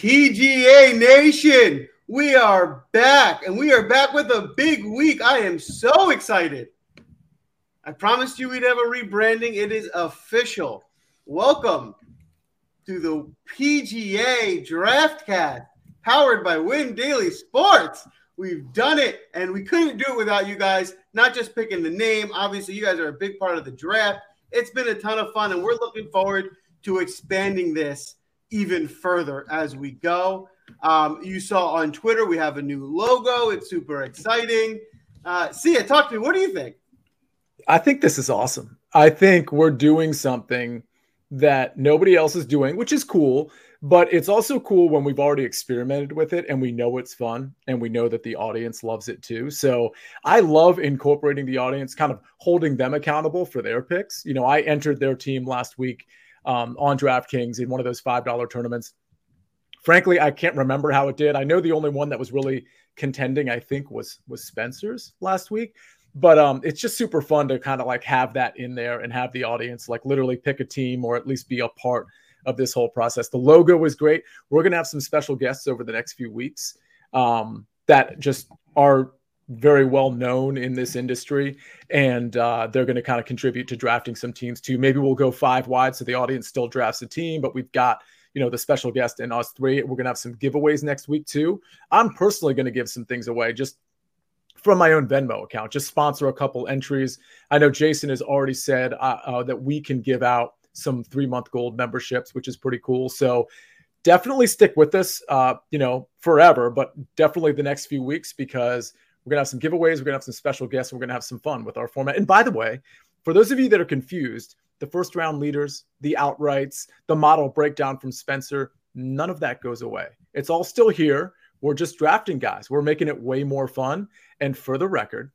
PGA Nation, we are back and we are back with a big week. I am so excited. I promised you we'd have a rebranding. It is official. Welcome to the PGA Draftcast, powered by Win Daily Sports. We've done it, and we couldn't do it without you guys. Not just picking the name. Obviously, you guys are a big part of the draft. It's been a ton of fun, and we're looking forward to expanding this even further as we go. Um, you saw on Twitter we have a new logo. It's super exciting. Uh, Sia, talk to me. What do you think? I think this is awesome. I think we're doing something that nobody else is doing, which is cool. But it's also cool when we've already experimented with it and we know it's fun and we know that the audience loves it too. So I love incorporating the audience, kind of holding them accountable for their picks. You know, I entered their team last week um, on DraftKings in one of those $5 tournaments. Frankly, I can't remember how it did. I know the only one that was really contending, I think, was was Spencer's last week. But um, it's just super fun to kind of like have that in there and have the audience like literally pick a team or at least be a part of this whole process. The logo was great. We're to have some special guests over the next few weeks um, that just are very well known in this industry, and uh, they're going to kind of contribute to drafting some teams too. Maybe we'll go five wide, so the audience still drafts a team, but we've got you know the special guest and us three. We're going to have some giveaways next week too. I'm personally going to give some things away just from my own Venmo account. Just sponsor a couple entries. I know Jason has already said uh, uh, that we can give out some three month gold memberships, which is pretty cool. So definitely stick with us, uh, you know, forever, but definitely the next few weeks because we're gonna have some giveaways, we're gonna have some special guests, we're gonna have some fun with our format. And by the way, for those of you that are confused, the first round leaders, the outrights, the model breakdown from Spencer, none of that goes away. It's all still here. We're just drafting guys. We're making it way more fun. And for the record,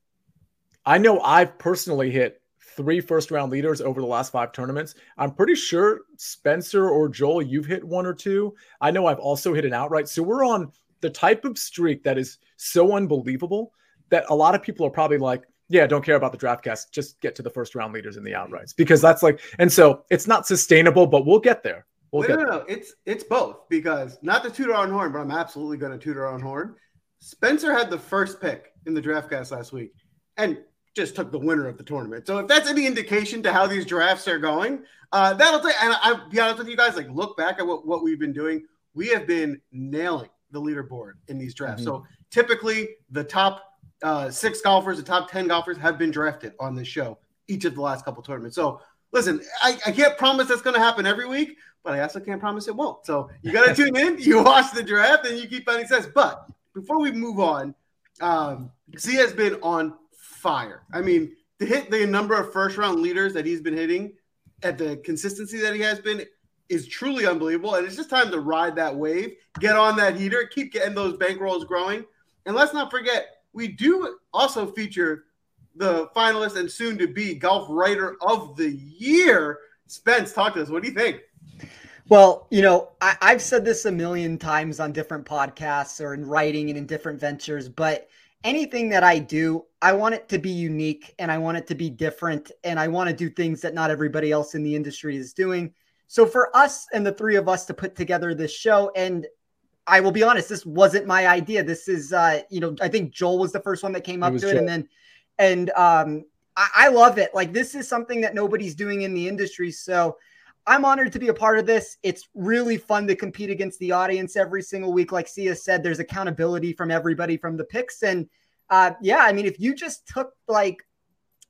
I know I've personally hit three first round leaders over the last five tournaments. I'm pretty sure Spencer or Joel, you've hit one or two. I know I've also hit an outright. So we're on the type of streak that is so unbelievable that a lot of people are probably like, yeah, don't care about the draft cast. Just get to the first round leaders in the outrights because that's like, and so it's not sustainable, but we'll get there. We'll no, no, no, it's it's both because not to tutor on horn, but I'm absolutely going to tutor on horn. Spencer had the first pick in the draft cast last week, and just took the winner of the tournament. So if that's any indication to how these drafts are going, uh, that'll take. And I'll be honest with you guys, like look back at what, what we've been doing. We have been nailing the leaderboard in these drafts. Mm-hmm. So typically, the top uh, six golfers, the top ten golfers have been drafted on this show each of the last couple tournaments. So listen, I, I can't promise that's going to happen every week, but I also can't promise it won't. So you got to tune in, you watch the draft, and you keep finding sense. But before we move on, um, Z has been on fire. I mean, to hit the number of first round leaders that he's been hitting at the consistency that he has been is truly unbelievable. And it's just time to ride that wave, get on that heater, keep getting those bankrolls growing. And let's not forget, we do also feature the finalist and soon to be golf writer of the year. Spence, talk to us. What do you think? Well, you know, I, have said this a million times on different podcasts or in writing and in different ventures, but anything that I do, I want it to be unique and I want it to be different and I want to do things that not everybody else in the industry is doing. So for us and the three of us to put together this show and I will be honest, this wasn't my idea. This is uh, you know, I think Joel was the first one that came up to Joel. it and then and um I, I love it. Like this is something that nobody's doing in the industry. So I'm honored to be a part of this. It's really fun to compete against the audience every single week. Like Sia said, there's accountability from everybody from the picks. And uh, yeah, I mean, if you just took like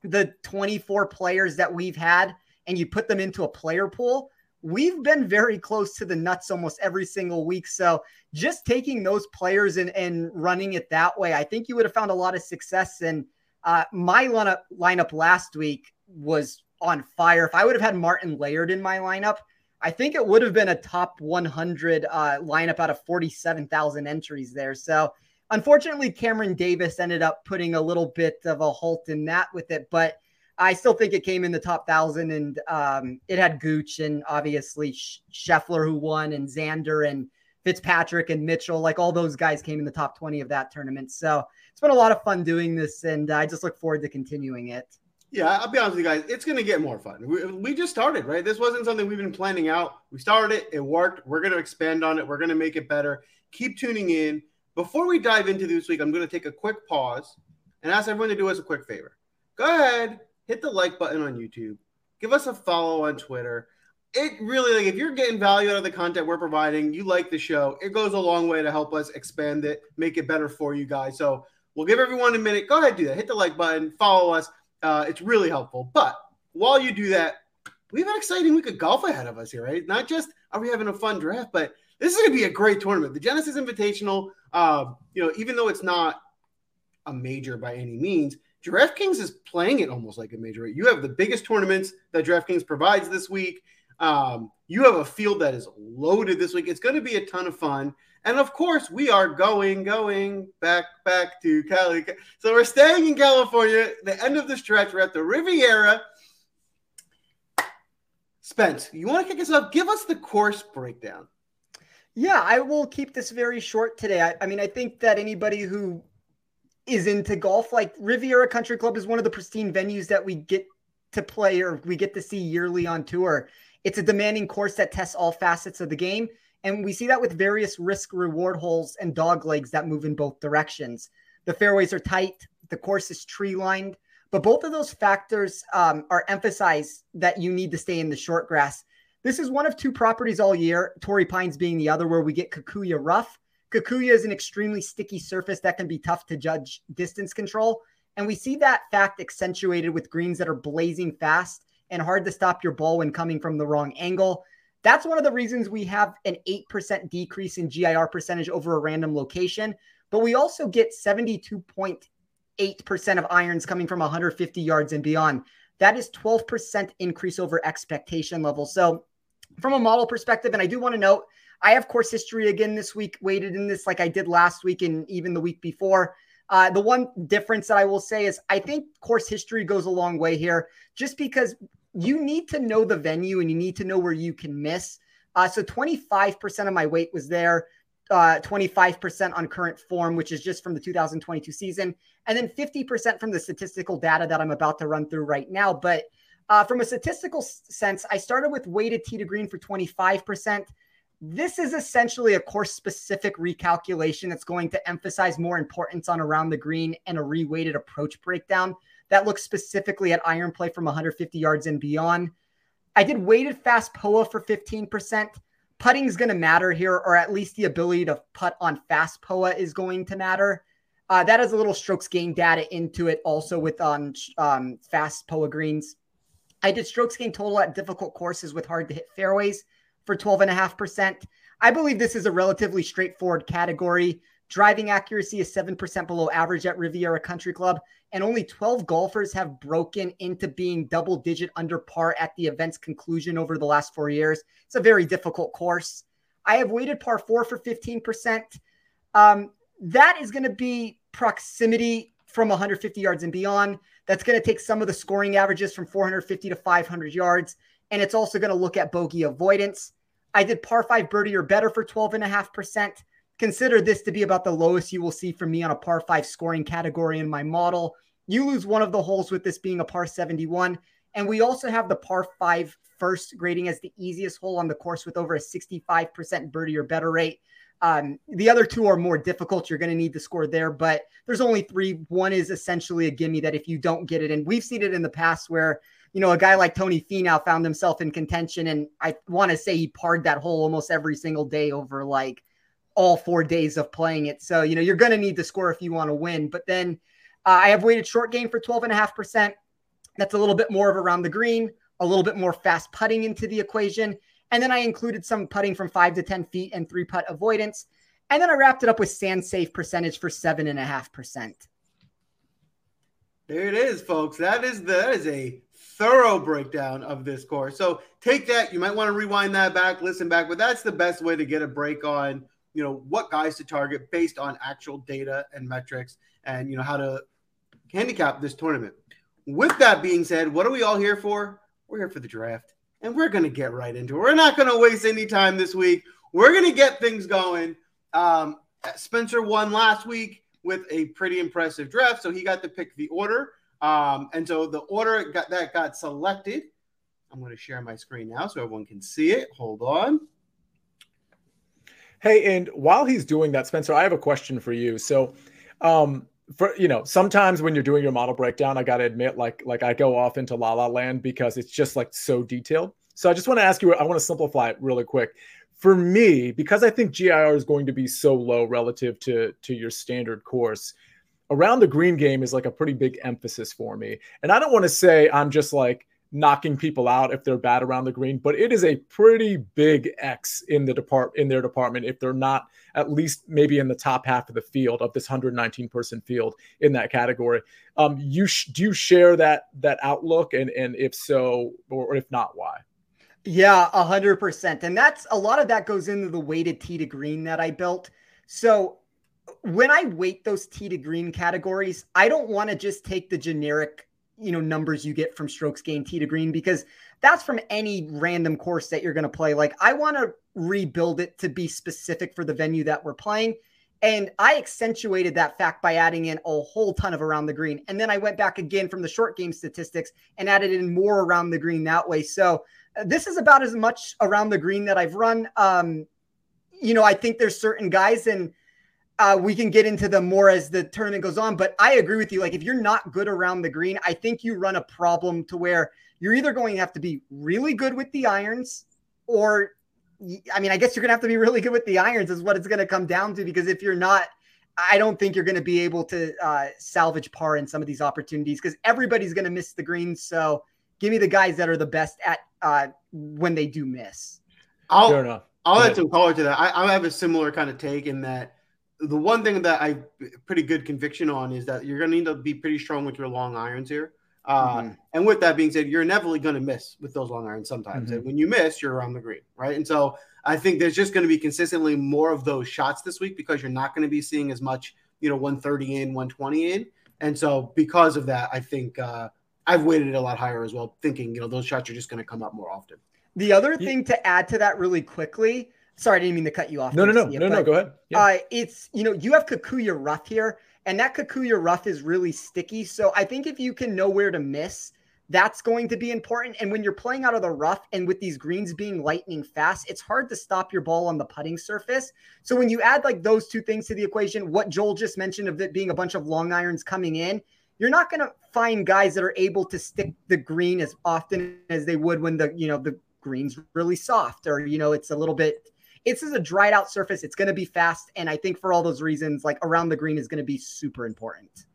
the 24 players that we've had and you put them into a player pool, we've been very close to the nuts almost every single week. So just taking those players and, and running it that way, I think you would have found a lot of success. And uh, my lineup, lineup last week was on fire. If I would have had Martin Laird in my lineup, I think it would have been a top 100 uh, lineup out of 47,000 entries there. So, unfortunately, Cameron Davis ended up putting a little bit of a halt in that with it, but I still think it came in the top thousand, and um, it had Gooch and obviously Scheffler who won, and Xander and Fitzpatrick and Mitchell, like all those guys came in the top 20 of that tournament. So it's been a lot of fun doing this, and I just look forward to continuing it. Yeah, I'll be honest with you guys. It's going to get more fun. We, we, just started, right? This wasn't something we've been planning out. We started it, it worked. We're going to expand on it. We're going to make it better. Keep tuning in. Before we dive into this week, I'm going to take a quick pause and ask everyone to do us a quick favor. Go ahead, hit the like button on YouTube, give us a follow on Twitter. It really, like, if you're getting value out of the content we're providing, you like the show, it goes a long way to help us expand it, make it better for you guys. So we'll give everyone a minute. Go ahead, and do that. Hit the like button, follow us. Uh, it's really helpful. But while you do that, we have an exciting week of golf ahead of us here, right? Not just are we having a fun draft, but this is going to be a great tournament. The Genesis Invitational, uh, you know, even though it's not a major by any means, DraftKings is playing it almost like a major. You have the biggest tournaments that DraftKings provides this week. Um, you have a field that is loaded this week. It's going to be a ton of fun. And of course, we are going, going back, back to Cali. So we're staying in California. The end of the stretch, we're at the Riviera. Spence, you want to kick us off? Give us the course breakdown. Yeah, I will keep this very short today. I, I mean, I think that anybody who is into golf, like Riviera Country Club, is one of the pristine venues that we get to play or we get to see yearly on tour. It's a demanding course that tests all facets of the game. And we see that with various risk reward holes and dog legs that move in both directions. The fairways are tight, the course is tree lined, but both of those factors um, are emphasized that you need to stay in the short grass. This is one of two properties all year, Torrey Pines being the other, where we get Kikuyu rough. Kikuyu is an extremely sticky surface that can be tough to judge distance control. And we see that fact accentuated with greens that are blazing fast and hard to stop your ball when coming from the wrong angle. That's one of the reasons we have an 8% decrease in GIR percentage over a random location. But we also get 72.8% of irons coming from 150 yards and beyond. That is 12% increase over expectation level. So, from a model perspective, and I do want to note, I have course history again this week, weighted in this like I did last week and even the week before. Uh, the one difference that I will say is I think course history goes a long way here, just because you need to know the venue and you need to know where you can miss. Uh, so 25% of my weight was there, uh, 25% on current form, which is just from the 2022 season, and then 50% from the statistical data that I'm about to run through right now. But uh, from a statistical sense, I started with weighted tee to green for 25%. This is essentially a course specific recalculation that's going to emphasize more importance on around the green and a reweighted approach breakdown that looks specifically at iron play from 150 yards and beyond. I did weighted fast POA for 15%. Putting is going to matter here, or at least the ability to putt on fast POA is going to matter. Uh, that has a little strokes gain data into it also with um, um, fast POA greens. I did strokes gain total at difficult courses with hard to hit fairways for 12.5%. I believe this is a relatively straightforward category. Driving accuracy is 7% below average at Riviera Country Club, and only 12 golfers have broken into being double digit under par at the event's conclusion over the last four years. It's a very difficult course. I have weighted par four for 15%. Um, that is going to be proximity from 150 yards and beyond. That's going to take some of the scoring averages from 450 to 500 yards. And it's also going to look at bogey avoidance. I did par five birdie or better for 12.5%. Consider this to be about the lowest you will see from me on a par five scoring category in my model. You lose one of the holes with this being a par 71. And we also have the par five first grading as the easiest hole on the course with over a 65% birdie or better rate. Um, the other two are more difficult. You're going to need to score there, but there's only three. One is essentially a gimme that if you don't get it, and we've seen it in the past where you know a guy like Tony Finau found himself in contention, and I want to say he parred that hole almost every single day over like all four days of playing it. So, you know, you're going to need to score if you want to win. But then uh, I have weighted short game for 12.5%. That's a little bit more of around the green, a little bit more fast putting into the equation. And then I included some putting from five to 10 feet and three putt avoidance. And then I wrapped it up with sand safe percentage for 7.5%. There it is, folks. That is the, that is a thorough breakdown of this course. So take that. You might want to rewind that back, listen back, but that's the best way to get a break on you know what guys to target based on actual data and metrics and you know how to handicap this tournament. With that being said what are we all here for? We're here for the draft and we're going to get right into it. We're not going to waste any time this week. We're going to get things going. Um, spencer won last week with a pretty impressive draft so he got to pick the order Um, and so the order got, that got selected. I'm going to share my screen now so everyone can see it. Hold on. Hey, and while he's doing that, Spencer, I have a question for you. So, um, for you know, sometimes when you're doing your model breakdown, I got to admit, like, like I go off into La La Land because it's just like so detailed. So I just want to ask you. I want to simplify it really quick. For me, because I think GIR is going to be so low relative to to your standard course, around the green game is like a pretty big emphasis for me. And I don't want to say I'm just like knocking people out if they're bad around the green, but it is a pretty big X in the depart in their department if they're not at least maybe in the top half of the field of this 119 person field in that category. Um, you sh- do you share that that outlook, and and if so, or if not, why? Yeah, a hundred percent, and that's a lot of that goes into the weighted tee to green that I built. So when I weight those tee to green categories, I don't want to just take the generic, you know, numbers you get from strokes gained tee to green because that's from any random course that you're going to play. Like I want to rebuild it to be specific for the venue that we're playing. And I accentuated that fact by adding in a whole ton of around the green. And then I went back again from the short game statistics and added in more around the green that way. So uh, this is about as much around the green that I've run. Um, you know, I think there's certain guys and uh, we can get into them more as the tournament goes on. But I agree with you. Like, if you're not good around the green, I think you run a problem to where you're either going to have to be really good with the irons, or I mean, I guess you're going to have to be really good with the irons, is what it's going to come down to. Because if you're not, I don't think you're going to be able to uh, salvage par in some of these opportunities because everybody's going to miss the greens. So give me the guys that are the best at uh, when they do miss. I'll, Fair enough. I'll add some color to that. I, I have a similar kind of take in that the one thing that I pretty good conviction on is that you're going to need to be pretty strong with your long irons here. Uh, mm-hmm. And with that being said, you're inevitably going to miss with those long irons sometimes. Mm-hmm. And when you miss, you're around the green, right? And so I think there's just going to be consistently more of those shots this week because you're not going to be seeing as much, you know, 130 in, 120 in. And so because of that, I think uh, I've weighted it a lot higher as well, thinking, you know, those shots are just going to come up more often. The other thing to add to that really quickly Sorry, I didn't mean to cut you off. No, no, no, no, no. Go ahead. Yeah. Uh, it's you know you have Kikuyu rough here, and that Kikuyu rough is really sticky. So I think if you can know where to miss, that's going to be important. And when you're playing out of the rough and with these greens being lightning fast, it's hard to stop your ball on the putting surface. So when you add like those two things to the equation, what Joel just mentioned of it being a bunch of long irons coming in, you're not going to find guys that are able to stick the green as often as they would when the you know the green's really soft or you know it's a little bit this is a dried out surface. It's going to be fast. And I think for all those reasons, like around the green is going to be super important.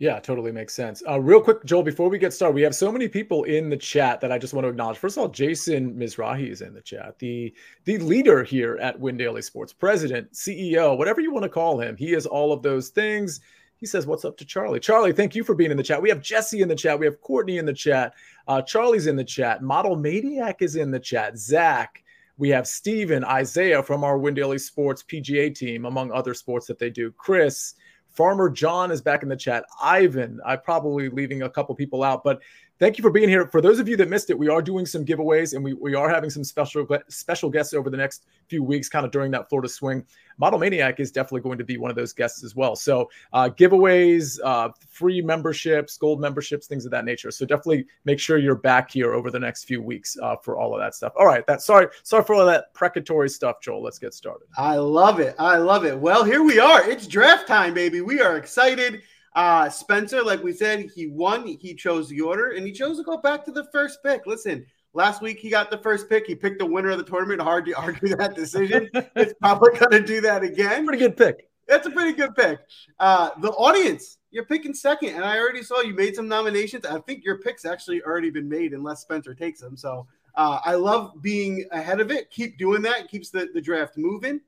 Yeah, totally makes sense. Uh, real quick, Joel, before we get started, we have so many people in the chat that I just want to acknowledge. First of all, Jason Mizrahi is in the chat, the the leader here at Win Sports, president, CEO, whatever you want to call him. He is all of those things. He says, "What's up to Charlie?" Charlie, thank you for being in the chat. We have Jesse in the chat. We have Courtney in the chat. Uh, Charlie's in the chat. Model Maniac is in the chat. Zach, we have Steven, Isaiah from our Win Daily Sports PGA team, among other sports that they do. Chris, Farmer John is back in the chat. Ivan, I'm probably leaving a couple people out, but thank you for being here. For those of you that missed it, we are doing some giveaways and we, we are having some special special guests over the next few weeks, kind of during that Florida swing. Model Maniac is definitely going to be one of those guests as well. So uh, giveaways, uh, free memberships, gold memberships, things of that nature. So definitely make sure you're back here over the next few weeks uh, for all of that stuff. All right, that sorry sorry for all that precatory stuff, Joel. Let's get started. I love it. I love it. Well, here we are. It's draft time, baby. We are excited. Uh, Spencer, like we said, he won. He chose the order and he chose to go back to the first pick. Listen, last week he got the first pick. He picked the winner of the tournament. Hard to argue that decision. it's probably going to do that again. Pretty good pick. That's a pretty good pick. Uh, the audience, you're picking second, and I already saw you made some nominations. I think your pick's actually already been made unless Spencer takes them. So uh, I love being ahead of it. Keep doing that. keeps the, the draft moving.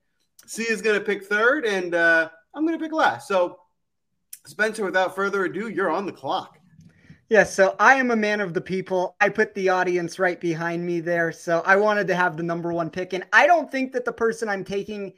C is going to pick third, and uh, I'm going to pick last. So Spencer, without further ado, you're on the clock. Yeah, so I am a man of the people. I put the audience right behind me there. So I wanted to have the number one pick. And I don't think that the person I'm taking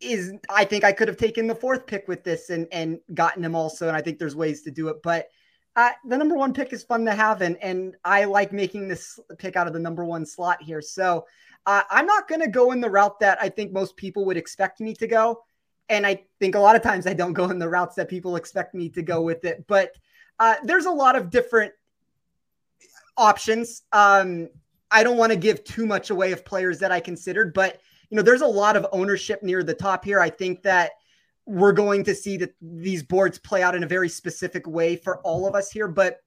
is, I think I could have taken the fourth pick with this and, and gotten him also. And I think there's ways to do it. But uh, the number one pick is fun to have. And, and I like making this pick out of the number one slot here. So uh, I'm not going to go in the route that I think most people would expect me to go. And I think a lot of times I don't go in the routes that people expect me to go with it. But Uh, there's a lot of different options. Um, I don't want to give too much away of players that I considered, but you know, there's a lot of ownership near the top here. I think that we're going to see that these boards play out in a very specific way for all of us here. But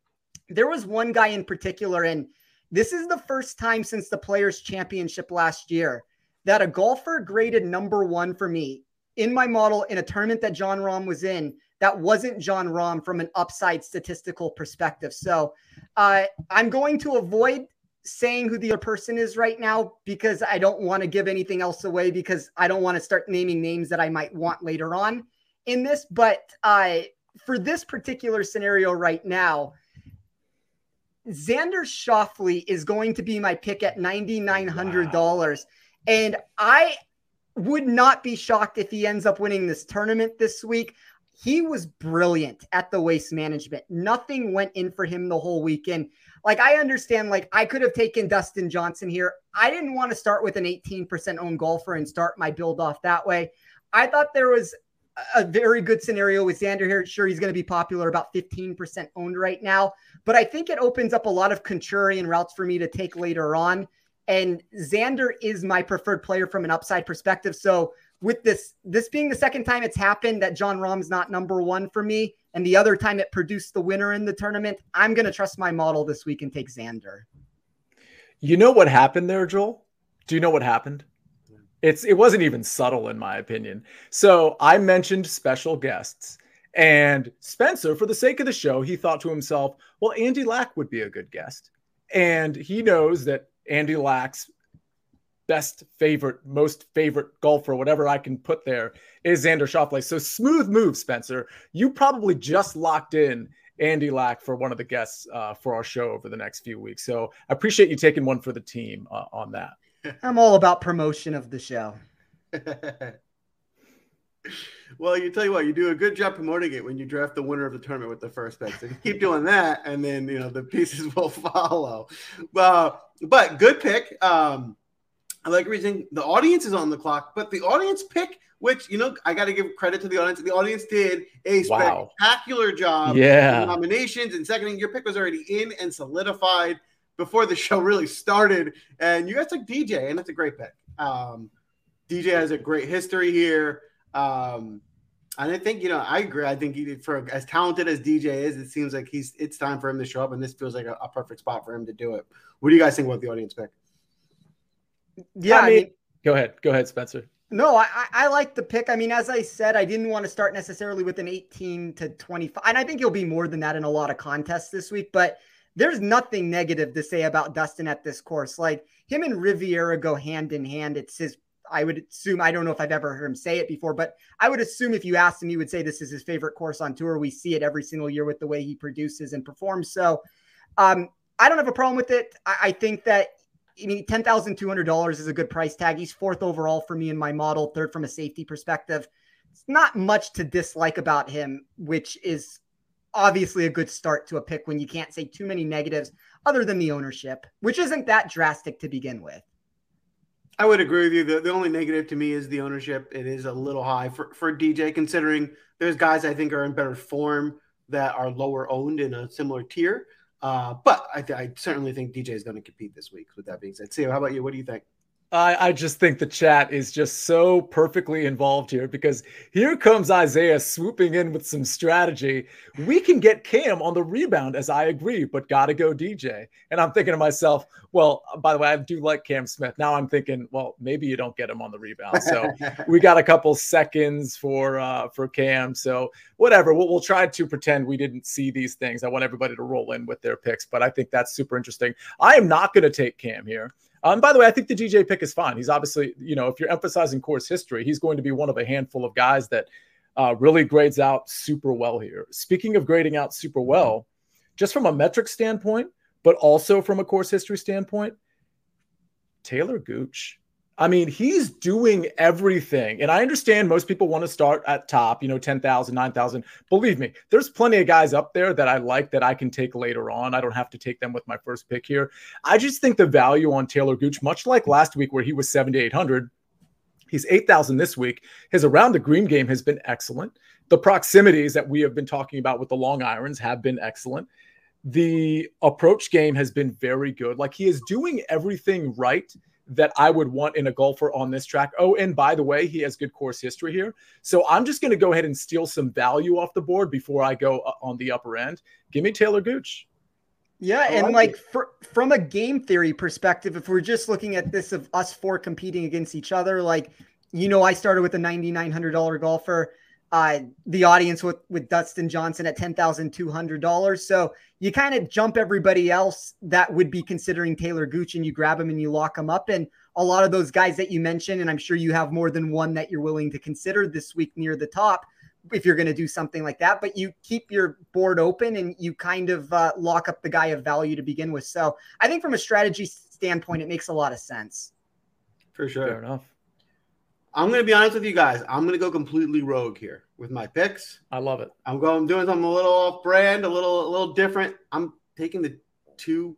there was one guy in particular, and this is the first time since the Players' Championship last year that a golfer graded number one for me in my model in a tournament that Jon Rahm was in that wasn't Jon Rahm from an upside statistical perspective. So uh, I'm going to avoid saying who the other person is right now because I don't want to give anything else away because I don't want to start naming names that I might want later on in this. But uh, for this particular scenario right now, Xander Schauffele is going to be my pick at $9,900. Wow. And I would not be shocked if he ends up winning this tournament this week. He was brilliant at the waste management. Nothing went in for him the whole weekend. Like, I understand, like, I could have taken Dustin Johnson here. I didn't want to start with an 18% owned golfer and start my build off that way. I thought there was a very good scenario with Xander here. Sure, he's going to be popular, about 15% owned right now. But I think it opens up a lot of contrarian routes for me to take later on. And Xander is my preferred player from an upside perspective. So with this, this being the second time it's happened that Jon Rahm's not number one for me, and the other time it produced the winner in the tournament, I'm going to trust my model this week and take Xander. You know what happened there, Joel? Do you know what happened? It's it wasn't even subtle in my opinion. So I mentioned special guests. And Spencer, for the sake of the show, he thought to himself, well, Andy Lack would be a good guest. And he knows that Andy Lack's best favorite, most favorite golfer, whatever I can put there, is Xander Schauffele. So smooth move, Spencer. You probably just locked in Andy Lack for one of the guests uh, for our show over the next few weeks. So I appreciate you taking one for the team uh, on that. I'm all about promotion of the show. well, you tell you what, you do a good job promoting it when you draft the winner of the tournament with the first pick. So keep doing that, and then you know the pieces will follow. Uh, but good pick. Um, I like reason the audience is on the clock, but the audience pick, which you know, I got to give credit to the audience. The audience did a wow. spectacular job. Yeah, nominations and seconding. Your pick was already in and solidified before the show really started, and you guys took DJ, and that's a great pick. Um, DJ has a great history here. Um, and I think you know I agree. I think he, for as talented as DJ is, it seems like he's it's time for him to show up, and this feels like a, a perfect spot for him to do it. What do you guys think about the audience pick? Yeah, I mean, I mean go ahead, go ahead, Spencer. No, I, I like the pick. I mean, as I said, I didn't want to start necessarily with an 18 to 25, and I think he'll be more than that in a lot of contests this week. But there's nothing negative to say about Dustin at this course. Like him and Riviera go hand in hand. It's his I would assume, I don't know if I've ever heard him say it before, but I would assume if you asked him, he would say this is his favorite course on tour. We see it every single year with the way he produces and performs. So um, I don't have a problem with it. I, I think that, I mean, $10,200 is a good price tag. He's fourth overall for me in my model, third from a safety perspective. It's not much to dislike about him, which is obviously a good start to a pick when you can't say too many negatives other than the ownership, which isn't that drastic to begin with. I would agree with you. The, the only negative to me is the ownership. It is a little high for, for DJ, considering there's guys I think are in better form that are lower owned in a similar tier. Uh, but I, th- I, certainly think DJ is going to compete this week. With that being said, Sam, how about you? What do you think? I, I just think the chat is just so perfectly involved here because here comes Isaiah swooping in with some strategy. We can get Cam on the rebound, as I agree, but gotta go DJ. And I'm thinking to myself, well, by the way, I do like Cam Smith. Now I'm thinking, well, maybe you don't get him on the rebound. So we got a couple seconds for uh, for Cam. So whatever, we'll, we'll try to pretend we didn't see these things. I want everybody to roll in with their picks, but I think that's super interesting. I am not going to take Cam here. Um, by the way, I think the DJ pick is fine. He's obviously, you know, if you're emphasizing course history, he's going to be one of a handful of guys that uh, really grades out super well here. Speaking of grading out super well, just from a metric standpoint, but also from a course history standpoint, Taylor Gooch I mean, he's doing everything. And I understand most people want to start at top, you know, 10,000, 9,000. Believe me, there's plenty of guys up there that I like that I can take later on. I don't have to take them with my first pick here. I just think the value on Taylor Gooch, much like last week where he was 7,800, He's 8,000 this week. His around the green game has been excellent. The proximities that we have been talking about with the long irons have been excellent. The approach game has been very good. Like he is doing everything right that I would want in a golfer on this track. Oh, and by the way, he has good course history here. So I'm just going to go ahead and steal some value off the board before I go uh, on the upper end. Give me Taylor Gooch. Yeah, and like, like for, from a game theory perspective, if we're just looking at this of us four competing against each other, like you know, I started with a ninety nine hundred dollar golfer. Uh, the audience with with Dustin Johnson at ten thousand two hundred dollars. So you kind of jump everybody else that would be considering Taylor Gooch, and you grab him and you lock him up. And a lot of those guys that you mentioned, and I'm sure you have more than one that you're willing to consider this week near the top if you're going to do something like that, but you keep your board open and you kind of uh, lock up the guy of value to begin with. So I think from a strategy standpoint, it makes a lot of sense. For sure. Fair enough. I'm going to be honest with you guys. I'm going to go completely rogue here with my picks. I love it. I'm going I'm doing something a little off brand, a little a little different. I'm taking the two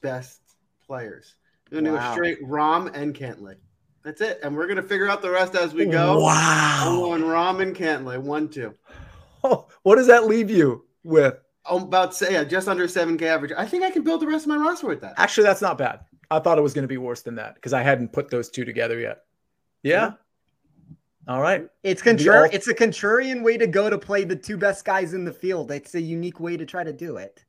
best players. I'm going to wow. go straight Rahm and Cantlay. That's it. And we're going to figure out the rest as we go. Wow. I'm going Rahm Cantlay, one, two. Oh, what does that leave you with? I'm about to say yeah, just under 7K average. I think I can build the rest of my roster with that. Actually, that's not bad. I thought it was going to be worse than that because I hadn't put those two together yet. Yeah. yeah. All right. It's contra- all- it's a contrarian way to go to play the two best guys in the field. It's a unique way to try to do it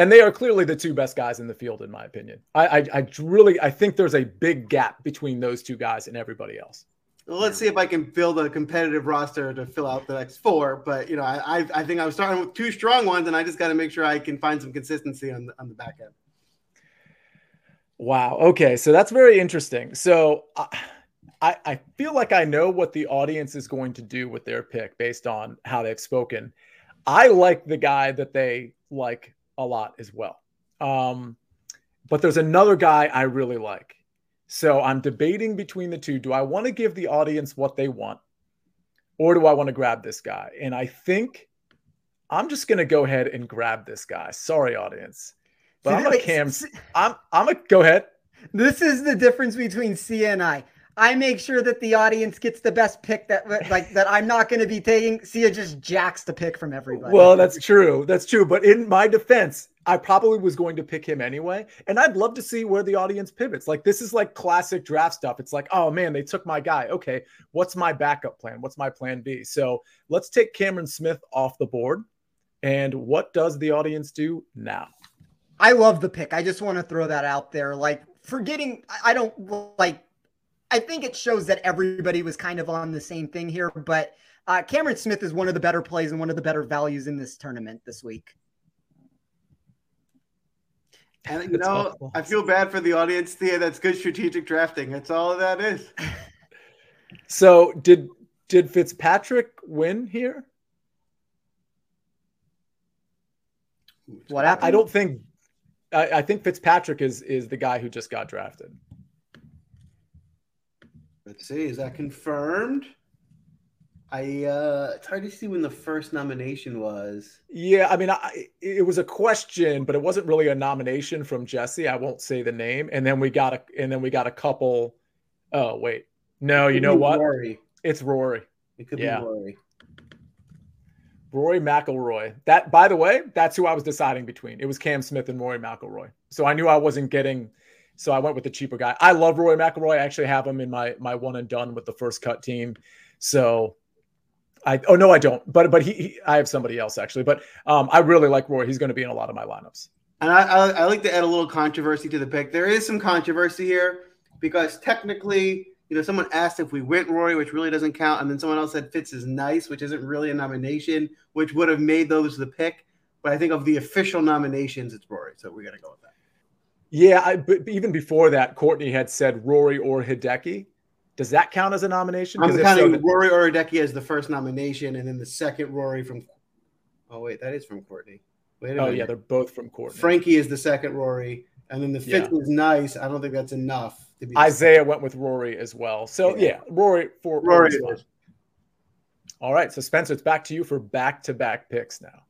and they are clearly the two best guys in the field, in my opinion. I, I, I really, I think there's a big gap between those two guys and everybody else. Well, let's see if I can build a competitive roster to fill out the next four. But you know, I, I think I was starting with two strong ones, and I just got to make sure I can find some consistency on the on the back end. Wow. Okay, so that's very interesting. So. Uh, I, I feel like I know what the audience is going to do with their pick based on how they've spoken. I like the guy that they like a lot as well. Um, but there's another guy I really like. So I'm debating between the two. Do I want to give the audience what they want? Or do I want to grab this guy? And I think I'm just gonna go ahead and grab this guy. Sorry, audience. But I'm a Cam. I'm I'm a go ahead. This is the difference between C and I. I make sure that the audience gets the best pick that like that I'm not going to be taking. Sia just jacks the pick from everybody. Well, that's true. That's true. But in my defense, I probably was going to pick him anyway. And I'd love to see where the audience pivots. Like this is like classic draft stuff. It's like, oh man, they took my guy. Okay, what's my backup plan? What's my plan B? So let's take Cameron Smith off the board. And what does the audience do now? I love the pick. I just want to throw that out there. Like forgetting, I don't like I think it shows that everybody was kind of on the same thing here. But uh, Cameron Smith is one of the better plays and one of the better values in this tournament this week. And you know, I feel bad for the audience, Thea. That's good strategic drafting. That's all that is. so did did Fitzpatrick win here? What happened? I don't think. I, I think Fitzpatrick is is the guy who just got drafted. Let's see, is that confirmed? I uh it's hard to see when the first nomination was. Yeah, I mean, I, it was a question, but it wasn't really a nomination from Jesse. I won't say the name, and then we got a and then we got a couple. Oh wait, no, you know what? Rory. It's Rory. It could yeah. be Rory. Rory McIlroy. That, by the way, that's who I was deciding between. It was Cam Smith and Rory McIlroy. So I knew I wasn't getting so I went with the cheaper guy. I love Rory McIlroy. I actually have him in my my one and done with the first cut team. So I oh no I don't. But but he, he I have somebody else actually. But um, I really like Rory. He's going to be in a lot of my lineups. And I, I, I like to add a little controversy to the pick. There is some controversy here because technically, you know, someone asked if we went Rory, which really doesn't count, and then someone else said Fitz is nice, which isn't really a nomination, which would have made those the pick. But I think of the official nominations, it's Rory. So we got to go with that. Yeah, I, but even before that, Courtney had said Rory or Hideki. Does that count as a nomination? I'm counting so, Rory or Hideki as the first nomination, and then the second Rory from. Oh wait, that is from Courtney. Wait a oh minute. yeah, they're both from Courtney. Frankie is the second Rory, and then the fifth yeah. is nice. I don't think that's enough. To be Isaiah went with Rory as well. So yeah, yeah Rory for Rory. All right, so Spencer, it's back to you for back-to-back picks now.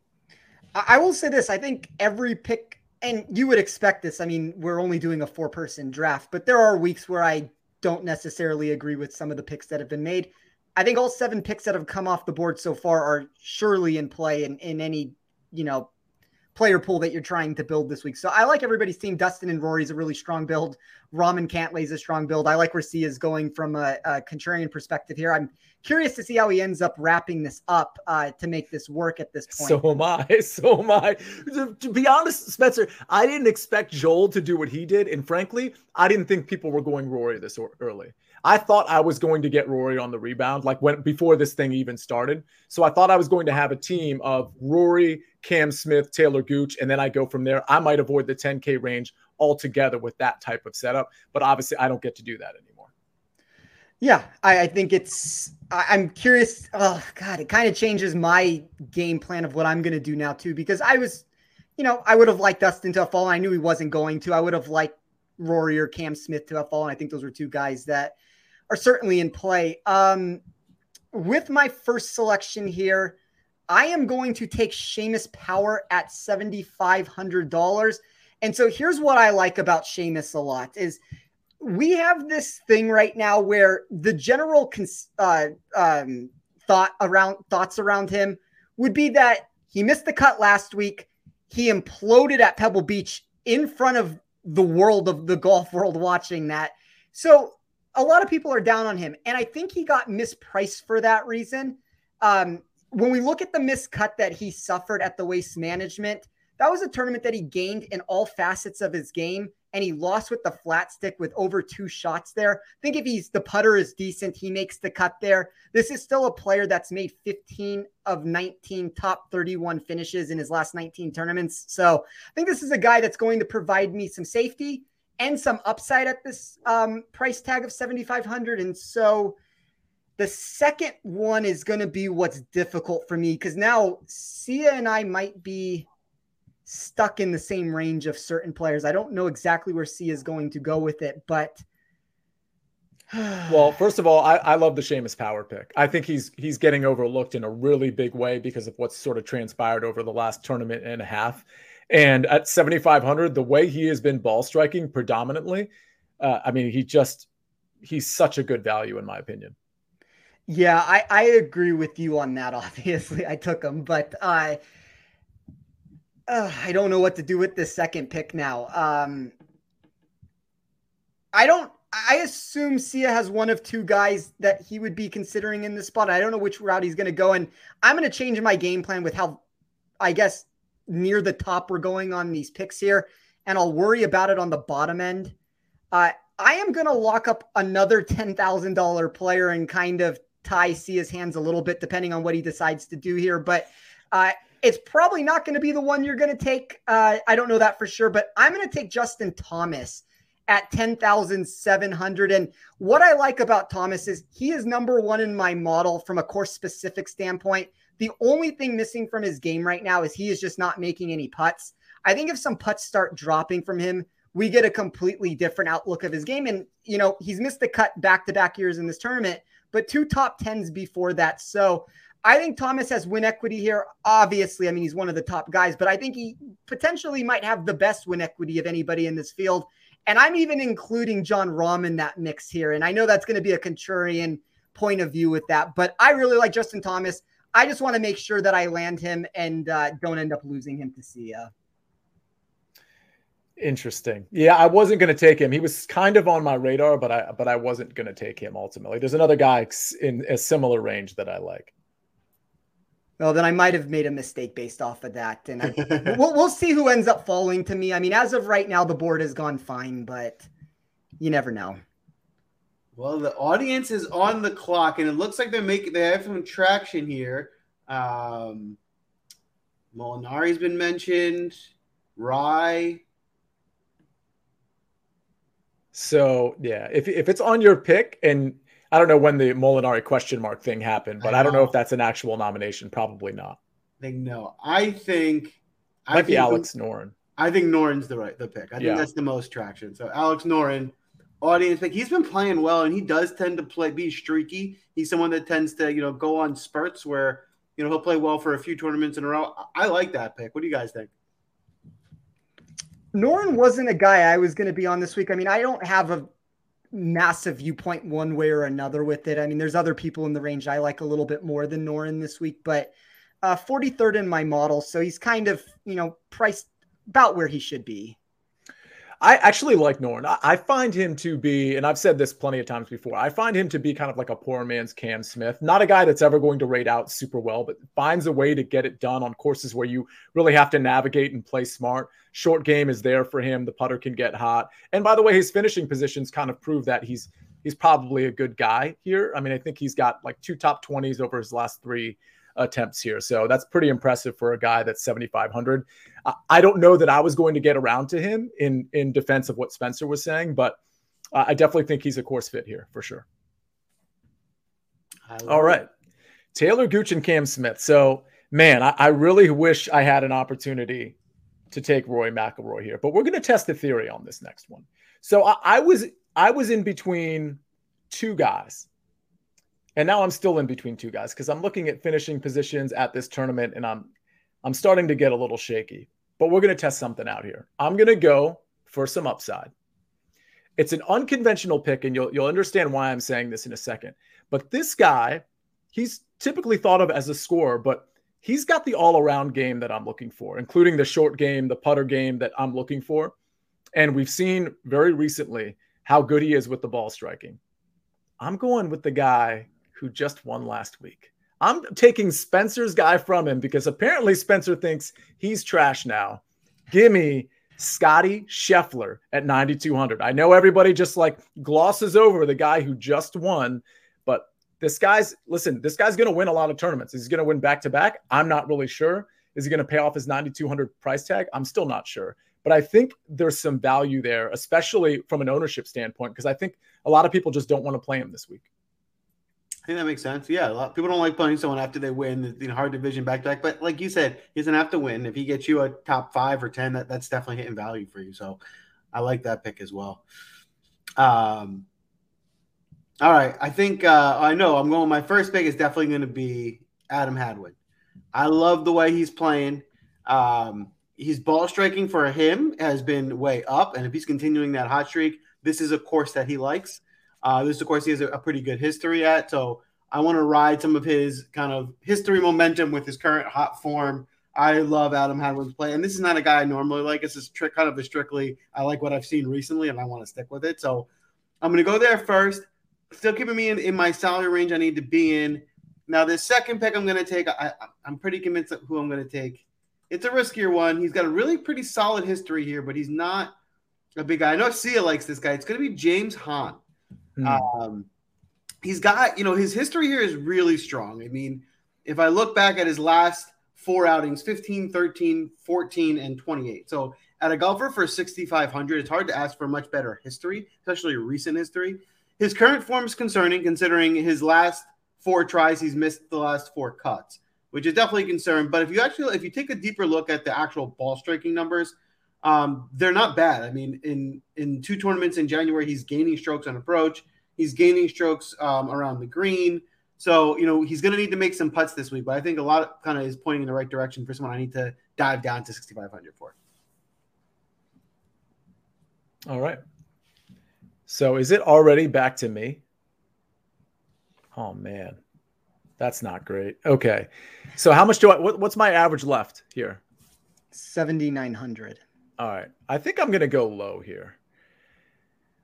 I will say this: I think every pick and you would expect this. I mean, we're only doing a four person draft, but there are weeks where I don't necessarily agree with some of the picks that have been made. I think all seven picks that have come off the board so far are surely in play in, in any, you know, player pool that you're trying to build this week. So I like everybody's team. Dustin and Rory's a really strong build. Ramen Cantlay's a strong build. I like where C is going from a, a, contrarian perspective here. I'm curious to see how he ends up wrapping this up uh, to make this work at this point. So am I. So am I. To, to, be honest, Spencer, I didn't expect Joel to do what he did. And frankly, I didn't think people were going Rory this early. I thought I was going to get Rory on the rebound, like when before this thing even started. So I thought I was going to have a team of Rory, Cam Smith, Taylor Gooch, and then I go from there. I might avoid the 10K range altogether with that type of setup, but obviously I don't get to do that anymore. Yeah, I, I think it's. I, am curious. Oh God, it kind of changes my game plan of what I'm going to do now too, because I was, you know, I would have liked Dustin to have fallen. I knew he wasn't going to. I would have liked Rory or Cam Smith to have fallen. I think those were two guys that are certainly in play. Um, with my first selection here, I am going to take Seamus Power at $7,500. And so here's what I like about Seamus a lot is we have this thing right now where the general cons- uh, um, thought around thoughts around him would be that he missed the cut last week. He imploded at Pebble Beach in front of the world of the golf world watching that. So a lot of people are down on him, and I think he got mispriced for that reason. Um, when we look at the miscut that he suffered at the waste management, that was a tournament that he gained in all facets of his game, and he lost with the flat stick with over two shots there. I think if he's the putter is decent, he makes the cut there. This is still a player that's made 15 of 19 top 31 finishes in his last 19 tournaments. So I think this is a guy that's going to provide me some safety and some upside at this um, price tag of 7500 and so the second one is going to be what's difficult for me because now Sia and I might be stuck in the same range of certain players. I don't know exactly where Sia is going to go with it, but well, first of all, I, I love the Seamus Power pick. I think he's he's getting overlooked in a really big way because of what's sort of transpired over the last tournament and a half. And at 7,500, the way he has been ball striking predominantly, uh, I mean, he just, he's such a good value, in my opinion. Yeah, I, I agree with you on that. Obviously, I took him, but I, uh, I don't know what to do with this second pick now. Um, I don't. I assume Sia has one of two guys that he would be considering in this spot. I don't know which route he's going to go, and I'm going to change my game plan with how, I guess, near the top we're going on these picks here, and I'll worry about it on the bottom end. Uh, I am going to lock up another $10,000 player and kind of tie Sia's hands a little bit, depending on what he decides to do here. But uh, it's probably not going to be the one you're going to take. Uh, I don't know that for sure, but I'm going to take Justin Thomas at 10,700. And what I like about Thomas is he is number one in my model from a course specific standpoint. The only thing missing from his game right now is he is just not making any putts. I think if some putts start dropping from him, we get a completely different outlook of his game. And, you know, he's missed the cut back to back years in this tournament, but two top tens before that. So I think Thomas has win equity here. Obviously, I mean, he's one of the top guys, but I think he potentially might have the best win equity of anybody in this field. And I'm even including Jon Rahm in that mix here. And I know that's going to be a contrarian point of view with that, but I really like Justin Thomas. I just want to make sure that I land him and uh, don't end up losing him to Sia. Interesting. Yeah, I wasn't going to take him. He was kind of on my radar, but I but I wasn't going to take him ultimately. There's another guy in a similar range that I like. Well, then I might have made a mistake based off of that, and I, we'll we'll see who ends up falling to me. I mean, as of right now, the board has gone fine, but you never know. Well, the audience is on the clock, and it looks like they're making they have some traction here. Um, Molinari's been mentioned. Rye. So yeah, if if it's on your pick, and I don't know when the Molinari question mark thing happened, but I, I don't know if that's an actual nomination. Probably not. I think no. I think might I be Alex Noren. I think Noren's the right the pick. I think yeah. that's the most traction. So Alex Noren audience pick. He's been playing well, and he does tend to play be streaky. He's someone that tends to you know go on spurts where you know he'll play well for a few tournaments in a row. I like that pick. What do you guys think? Noren wasn't a guy I was going to be on this week. I mean, I don't have a massive viewpoint one way or another with it. I mean, there's other people in the range I like a little bit more than Noren this week, but uh, 43rd in my model, so he's kind of you know priced about where he should be. I actually like Noren. I find him to be, and I've said this plenty of times before, I find him to be kind of like a poor man's Cam Smith. Not a guy that's ever going to rate out super well, but finds a way to get it done on courses where you really have to navigate and play smart. Short game is there for him. The putter can get hot. And by the way, his finishing positions kind of prove that he's he's probably a good guy here. I mean, I think he's got like two top 20s over his last three attempts here. So that's pretty impressive for a guy that's 7,500. I don't know that I was going to get around to him in in defense of what Spencer was saying, but I definitely think he's a course fit here for sure. All right. Taylor Gooch and Cam Smith. So, man, I, I, really wish I had an opportunity to take Rory McIlroy here, but we're going to test the theory on this next one. So I, I was I was in between two guys and now I'm still in between two guys because I'm looking at finishing positions at this tournament and I'm I'm starting to get a little shaky. But we're going to test something out here. I'm going to go for some upside. It's an unconventional pick and you'll you'll understand why I'm saying this in a second. But this guy, he's typically thought of as a scorer, but he's got the all-around game that I'm looking for, including the short game, the putter game that I'm looking for. And we've seen very recently how good he is with the ball striking. I'm going with the guy who just won last week. I'm taking Spencer's guy from him because apparently Spencer thinks he's trash now. Give me Scotty Scheffler at 9,200. I know everybody just like glosses over the guy who just won, but this guy's, listen, this guy's going to win a lot of tournaments. He's going to win back to back. I'm not really sure. Is he going to pay off his 9,200 price tag? I'm still not sure. But I think there's some value there, especially from an ownership standpoint, because I think a lot of people just don't want to play him this week. I think that makes sense. Yeah, a lot of people don't like playing someone after they win the hard division back to back. But like you said, he doesn't have to win. If he gets you a top five or ten, that, that's definitely hitting value for you. So I like that pick as well. Um, all right, I think uh, I know I'm going. My first pick is definitely going to be Adam Hadwin. I love the way he's playing. Um, his ball striking for him has been way up, and if he's continuing that hot streak, this is a course that he likes. Uh, this, of course, he has a, a pretty good history at. So I want to ride some of his kind of history momentum with his current hot form. I love Adam Hadwin's play, and this is not a guy I normally like. This is kind of a strictly I like what I've seen recently, and I want to stick with it. So I'm going to go there first. Still keeping me in, in my salary range I need to be in. Now, this second pick I'm going to take, I, I'm pretty convinced of who I'm going to take. It's a riskier one. He's got a really pretty solid history here, but he's not a big guy. I know Sia likes this guy. It's going to be James Hahn. Mm. Um, he's got, you know, his history here is really strong. I mean, if I look back at his last four outings 15, 13, 14, and 28. So at a golfer for 6,500, it's hard to ask for much better history, especially recent history. His current form is concerning considering his last four tries, he's missed the last four cuts, which is definitely a concern. But if you actually, if you take a deeper look at the actual ball striking numbers, um, they're not bad. I mean, in in two tournaments in January, he's gaining strokes on approach. He's gaining strokes um, around the green. So you know he's going to need to make some putts this week. But I think a lot of kind of is pointing in the right direction for someone I need to dive down to 6,500 for. All right. So is it already back to me? Oh man, that's not great. Okay. So how much do I? What, what's my average left here? 7,900. All right. I think I'm going to go low here.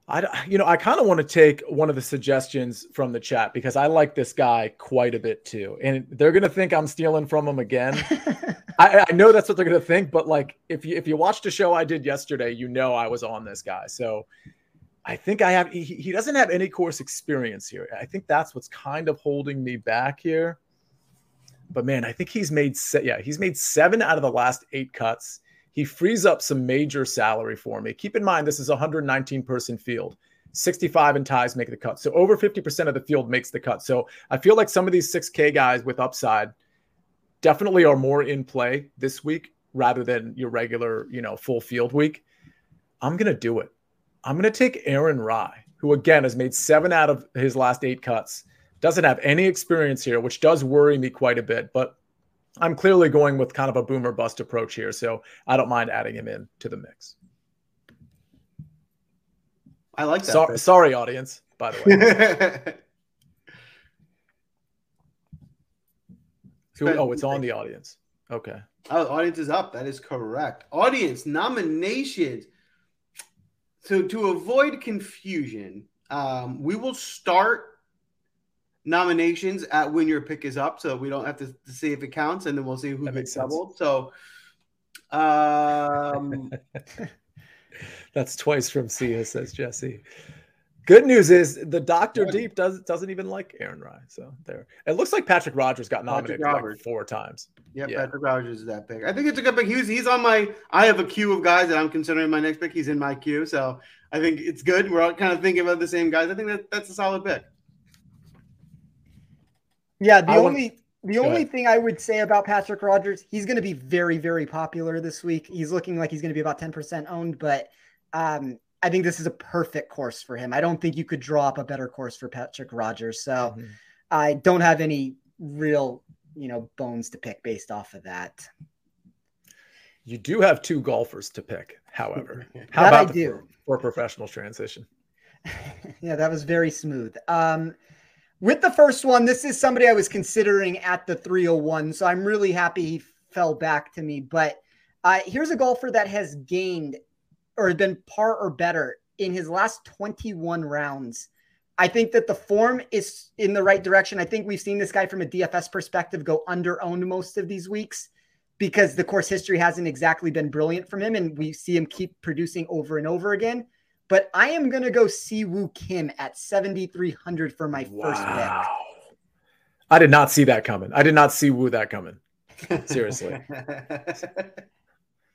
I, you know, I kind of want to take one of the suggestions from the chat because I like this guy quite a bit too, and they're gonna think I'm stealing from him again. I, I, know that's what they're gonna think, but like if you if you watched a show I did yesterday, you know I was on this guy. So I think I have. He, he doesn't have any course experience here. I think that's what's kind of holding me back here. But man, I think he's made se- yeah he's made seven out of the last eight cuts. He frees up some major salary for me. Keep in mind, this is a 119 person field. 65 and ties make the cut. So over 50% of the field makes the cut. So I feel like some of these 6K guys with upside definitely are more in play this week rather than your regular, you know, full field week. I'm going to do it. I'm going to take Aaron Rai, who again has made seven out of his last eight cuts. Doesn't have any experience here, which does worry me quite a bit. But I'm clearly going with kind of a boomer bust approach here, so I don't mind adding him in to the mix. I like that. So, sorry, audience. By the way. so, oh, it's on the audience. Okay. Oh, the audience is up. That is correct. Audience nominations. So to avoid confusion, um, we will start nominations at when your pick is up, so we don't have to, to see if it counts, and then we'll see who That gets doubled. So, um, That's twice from Sia, says Jesse. Good news is the Doctor Yeah. Deep does doesn't even like Aaron Rai. So there. It looks like Patrick Rodgers got nominated like four times. yeah, Yeah. Patrick Rodgers is that pick. I think it's a good pick. He's he's on my. I have a queue of guys that I'm considering my next pick. He's in my queue, so I think it's good. We're all kind of thinking about the same guys. I think that that's a solid pick. Yeah, the I want- only the only thing I would say about Patrick Rodgers, he's going to be very very popular this week. He's looking like he's going to be about 10% owned, but um I think this is a perfect course for him. I don't think you could draw up a better course for Patrick Rodgers. So Mhm. I don't have any real, you know, bones to pick based off of that. You do have two golfers to pick, however. How That I about the do. For, for professional transition? yeah, that was very smooth. Um, with the first one, this is somebody I was considering at the 301, so I'm really happy he fell back to me. But uh, here's a golfer that has gained or been par or better in his last 21 rounds. I think that the form is in the right direction. I think we've seen this guy from a DFS perspective go under owned most of these weeks because the course history hasn't exactly been brilliant from him, and we see him keep producing over and over again but I am going to go see Siwoo Kim at 7,300 for my first pick. I did not see that coming. I did not see Woo that coming. Seriously.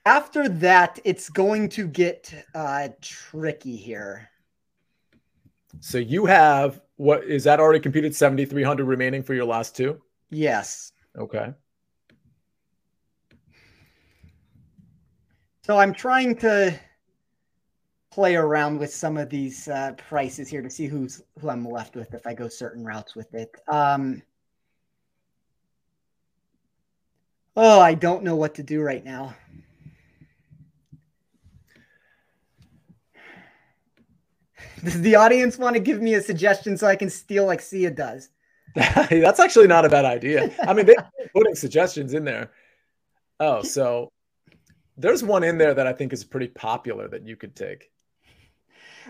After that, it's going to get uh, tricky here. So you have what is that already computed 7,300 remaining for your last two? Yes. Okay. So I'm trying to play around with some of these uh, prices here to see who's who I'm left with if I go certain routes with it. Um, oh, I don't know what to do right now. Does the audience want to give me a suggestion so I can steal like Sia does? That's actually not a bad idea. I mean, they're putting suggestions in there. Oh, so there's one in there that I think is pretty popular that you could take.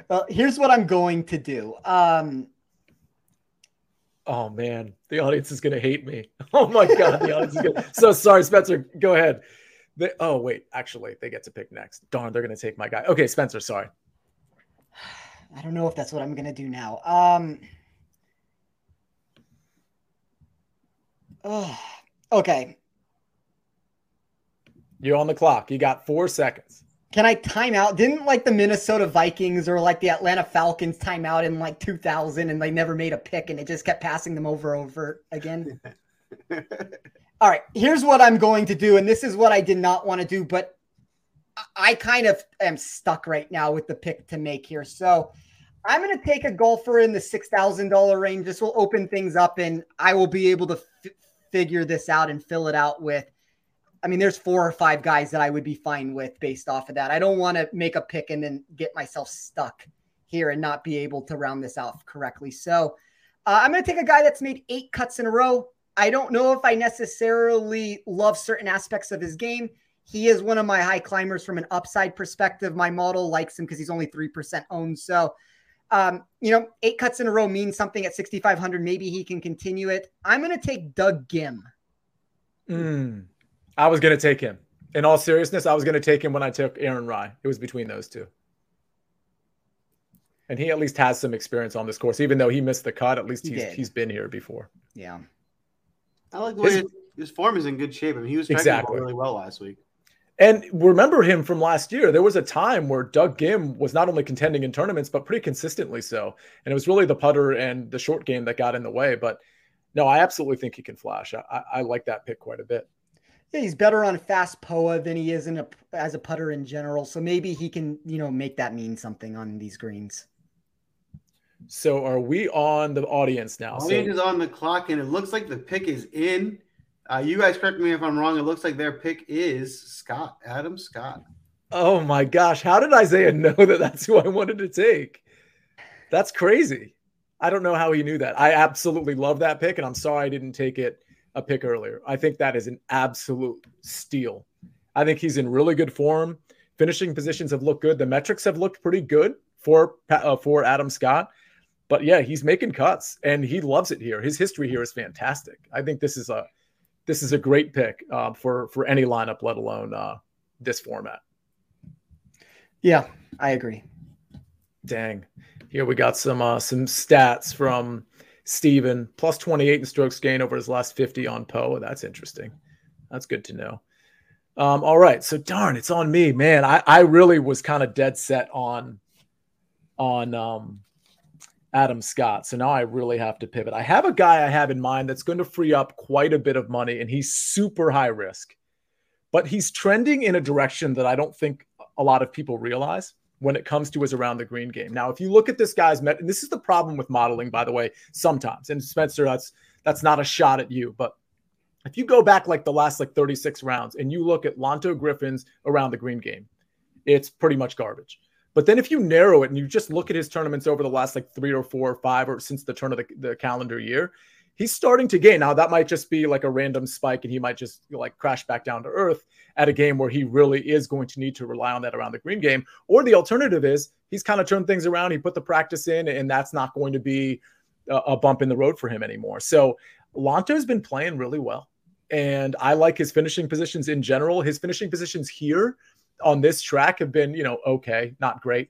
Well, here's what I'm going to do. Um, Oh man, the audience is gonna hate me. Oh my god, the audience is gonna. So sorry, Spencer. Go ahead. They, oh wait, actually, they get to pick next. Darn, they're gonna take my guy. Okay, Spencer. Sorry. I don't know if that's what I'm gonna do now. Um, oh, okay. You're on the clock. You got four seconds. Can I time out? Didn't like the Minnesota Vikings or like the Atlanta Falcons time out in like 2000 and they never made a pick and it just kept passing them over over again? All right, here's what I'm going to do, and this is what I did not want to do, but I- kind of am stuck right now with the pick to make here. So I'm going to take a golfer in the six thousand dollar range. This will open things up, and I will be able to f- figure this out and fill it out with. I mean, there's four or five guys that I would be fine with based off of that. I don't want to make a pick and then get myself stuck here and not be able to round this out correctly. So uh, I'm going to take a guy that's made eight cuts in a row. I don't know if I necessarily love certain aspects of his game. He is one of my high climbers from an upside perspective. My model likes him because he's only 3% owned. So, um, you know, eight cuts in a row means something at 6,500. Maybe he can continue it. I'm going to take Doug Ghim. Mm, I was gonna take him. In all seriousness, I was gonna take him when I took Aaron Rai. It was between those two. And he at least has some experience on this course, even though he missed the cut. At least He he's did. he's been here before. Yeah. I like the way His- his, his form is in good shape. I mean, he was striking Exactly. really well last week. And remember him from last year. There was a time where Doug Ghim was not only contending in tournaments, but pretty consistently so. And it was really the putter and the short game that got in the way. But no, I absolutely think he can flash. I, I, I like that pick quite a bit. Yeah, he's better on fast POA than he is in a, as a putter in general. So maybe he can, you know, make that mean something on these greens. So are we on the audience now? So- Audience is on the clock, and it looks like the pick is in. Uh, you guys correct me if I'm wrong. It looks like their pick is Scott, Adam Scott. Oh my gosh, how did Isaiah know that that's who I wanted to take? That's crazy. I don't know how he knew that. I absolutely love that pick, and I'm sorry I didn't take it a pick earlier. I think that is an absolute steal. I think he's in really good form. Finishing positions have looked good. The metrics have looked pretty good for uh, for Adam Scott. But yeah, he's making cuts and he loves it here. His history here is fantastic. I think this is a this is a great pick uh, for for any lineup, let alone uh, this format. Yeah, I agree. Dang. Here we got some uh, some stats from Steven. Plus 28 in strokes gain over his last 50 on Poa. That's interesting. That's good to know. Um, all right. So darn, it's on me, man. I, I really was kind of dead set on on um, Adam Scott. So now I really have to pivot. I have a guy I have in mind that's going to free up quite a bit of money, and he's super high risk, but he's trending in a direction that I don't think a lot of people realize when it comes to his around the green game. Now, if you look at this guy's met, and this is the problem with modeling, by the way, sometimes. And Spencer, that's that's not a shot at you, but if you go back like the last like 36 rounds and you look at Lanto Griffin's around the green game, it's pretty much garbage. But then if you narrow it and you just look at his tournaments over the last like three or four or five or since the turn of the, the calendar year, he's starting to gain. Now that might just be like a random spike and he might just like crash back down to earth at a game where he really is going to need to rely on that around the green game. Or the alternative is he's kind of turned things around. He put the practice in, and that's not going to be a, bump in the road for him anymore. So Lanto's been playing really well. And I like his finishing positions in general. His finishing positions here on this track have been, you know, okay, not great.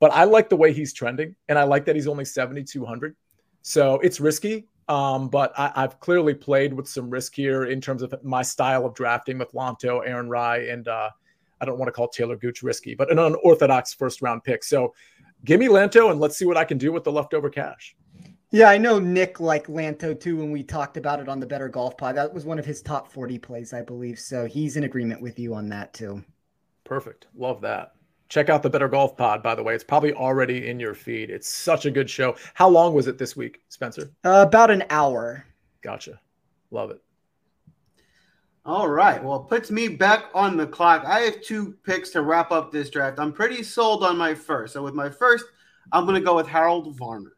But I like the way he's trending. And I like that he's only 7,200. So it's risky. Um, but I, have clearly played with some risk here in terms of my style of drafting with Lanto, Aaron Rai, and uh, I don't want to call Taylor Gooch risky, but an unorthodox first round pick. So give me Lanto and let's see what I can do with the leftover cash. Yeah, I know Nick liked Lanto too when we talked about it on the Better Golf Pod. That was one of his top 40 plays, I believe. So he's in agreement with you on that too. Perfect. Love that. Check out the Better Golf Pod, by the way. It's probably already in your feed. It's such a good show. How long was it this week, Spencer? Uh, about an hour. Gotcha. Love it. All right. Well, it puts me back on the clock. I have two picks to wrap up this draft. I'm pretty sold on my first. So with my first, I'm going to go with Harold Varner.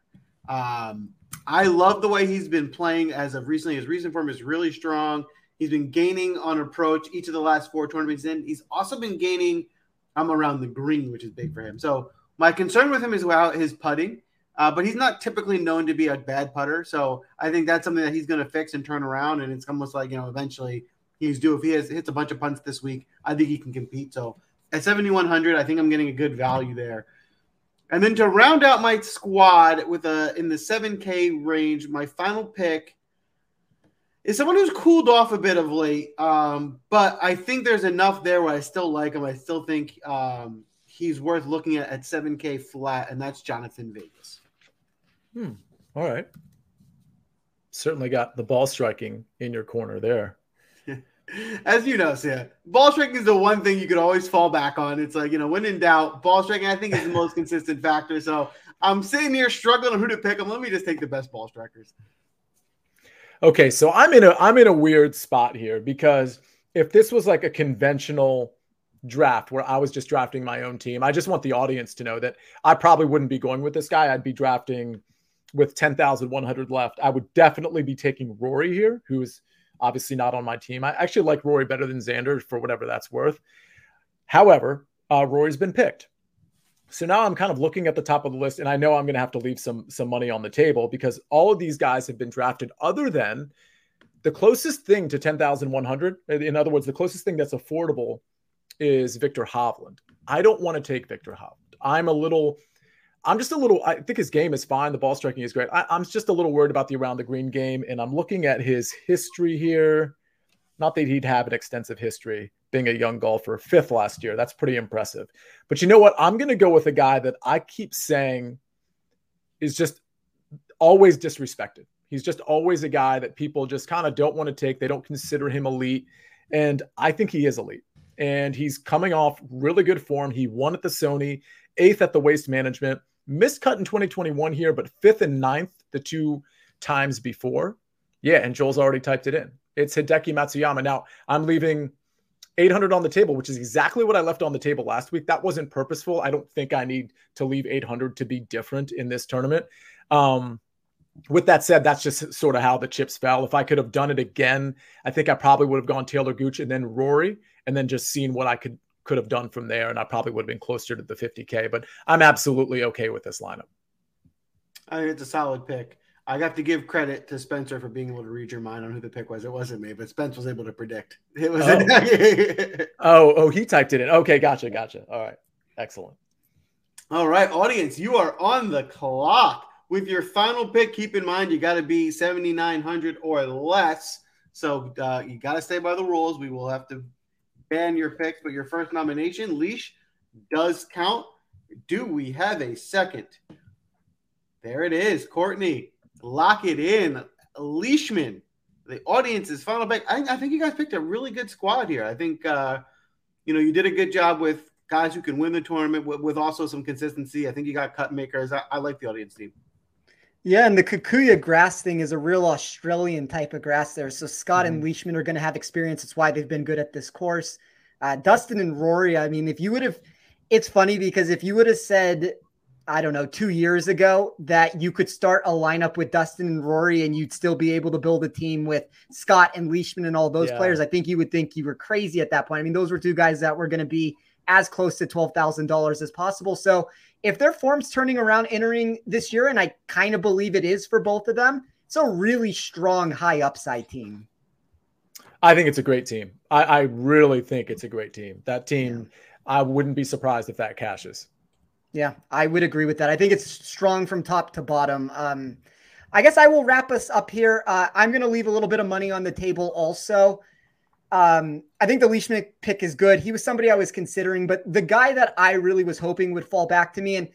Um, I love the way he's been playing as of recently. His recent form is really strong. He's been gaining on approach each of the last four tournaments in. He's also been gaining – I'm around the green, which is big for him. So my concern with him is about his putting, uh, but he's not typically known to be a bad putter. So I think that's something that he's going to fix and turn around. And it's almost like you know, eventually he's due. If he has hits a bunch of punts this week, I think he can compete. So at 7100, I think I'm getting a good value there. And then to round out my squad with a in the 7K range, my final pick is someone who's cooled off a bit of late. Um, but I think there's enough there where I still like him. I still think um, he's worth looking at at 7K flat, and that's Jhonattan Vegas. Hmm. All right. Certainly got the ball striking in your corner there. As you know, Sia, ball striking is the one thing you could always fall back on. It's like, you know, when in doubt, ball striking, I think, is the most consistent factor. So I'm sitting here struggling on who to pick them. Let me just take the best ball strikers. Okay, so I'm in a I'm in a weird spot here because if this was like a conventional draft where I was just drafting my own team, I just want the audience to know that I probably wouldn't be going with this guy. I'd be drafting with 10,100 left. I would definitely be taking Rory here, who's obviously not on my team. I actually like Rory better than Xander for whatever that's worth. However, uh, Rory's been picked. So now I'm kind of looking at the top of the list, and I know I'm going to have to leave some some money on the table because all of these guys have been drafted. Other than the closest thing to 10,100, in other words, the closest thing that's affordable is Viktor Hovland. I don't want to take Viktor Hovland. I'm a little, I'm just a little. I think his game is fine. The ball striking is great. I, I'm just a little worried about the around the green game, and I'm looking at his history here. Not that he'd have an extensive history, being a young golfer, fifth last year. That's pretty impressive. But you know what? I'm going to go with a guy that I keep saying is just always disrespected. He's just always a guy that people just kind of don't want to take. They don't consider him elite. And I think he is elite. And he's coming off really good form. He won at the Sony, eighth at the Waste Management, missed cut in 2021 here, but fifth and ninth the two times before. Yeah, and Joel's already typed it in. It's Hideki Matsuyama. Now, I'm leaving 800 on the table, which is exactly what I left on the table last week. That wasn't purposeful. I don't think I need to leave 800 to be different in this tournament. Um, with that said, that's just sort of how the chips fell. If I could have done it again, I think I probably would have gone Taylor Gooch and then Rory, and then just seen what I could could have done from there, and I probably would have been closer to the 50k. But I'm absolutely okay with this lineup. I think it's a solid pick. I got to give credit to Spencer for being able to read your mind on who the pick was. It wasn't me, but Spence was able to predict. It was. Oh, oh, oh, he typed it in. Okay, gotcha, gotcha. All right, excellent. All right, audience, you are on the clock with your final pick. Keep in mind you got to be 7,900 or less. So uh, you got to stay by the rules. We will have to ban your picks, but your first nomination, leash, does count. Do we have a second? There it is, Courtney. Lock it in. Leishman, the audience's final pick. I, I, think you guys picked a really good squad here. I think uh, you know you did a good job with guys who can win the tournament with, with also some consistency. I think you got cut makers. I, I like the audience team. Yeah, and the Kikuyu grass thing is a real Australian type of grass there. So Scott mm-hmm. and Leishman are going to have experience. It's why they've been good at this course. Uh, Dustin and Rory, I mean, if you would have, it's funny because if you would have said I don't know, two years ago that you could start a lineup with Dustin and Rory and you'd still be able to build a team with Scott and Leishman and all those yeah. players. I think you would think you were crazy at that point. I mean, those were two guys that were going to be as close to $12,000 as possible. So if their form's turning around entering this year, and I kind of believe it is for both of them, it's a really strong high upside team. I think it's a great team. I, I really think it's a great team. That team, yeah. I wouldn't be surprised if that cashes. Yeah, I would agree with that. I think it's strong from top to bottom. Um, I guess I will wrap us up here. Uh, I'm going to leave a little bit of money on the table also. Um, I think the Leishman pick is good. He was somebody I was considering, but the guy that I really was hoping would fall back to me and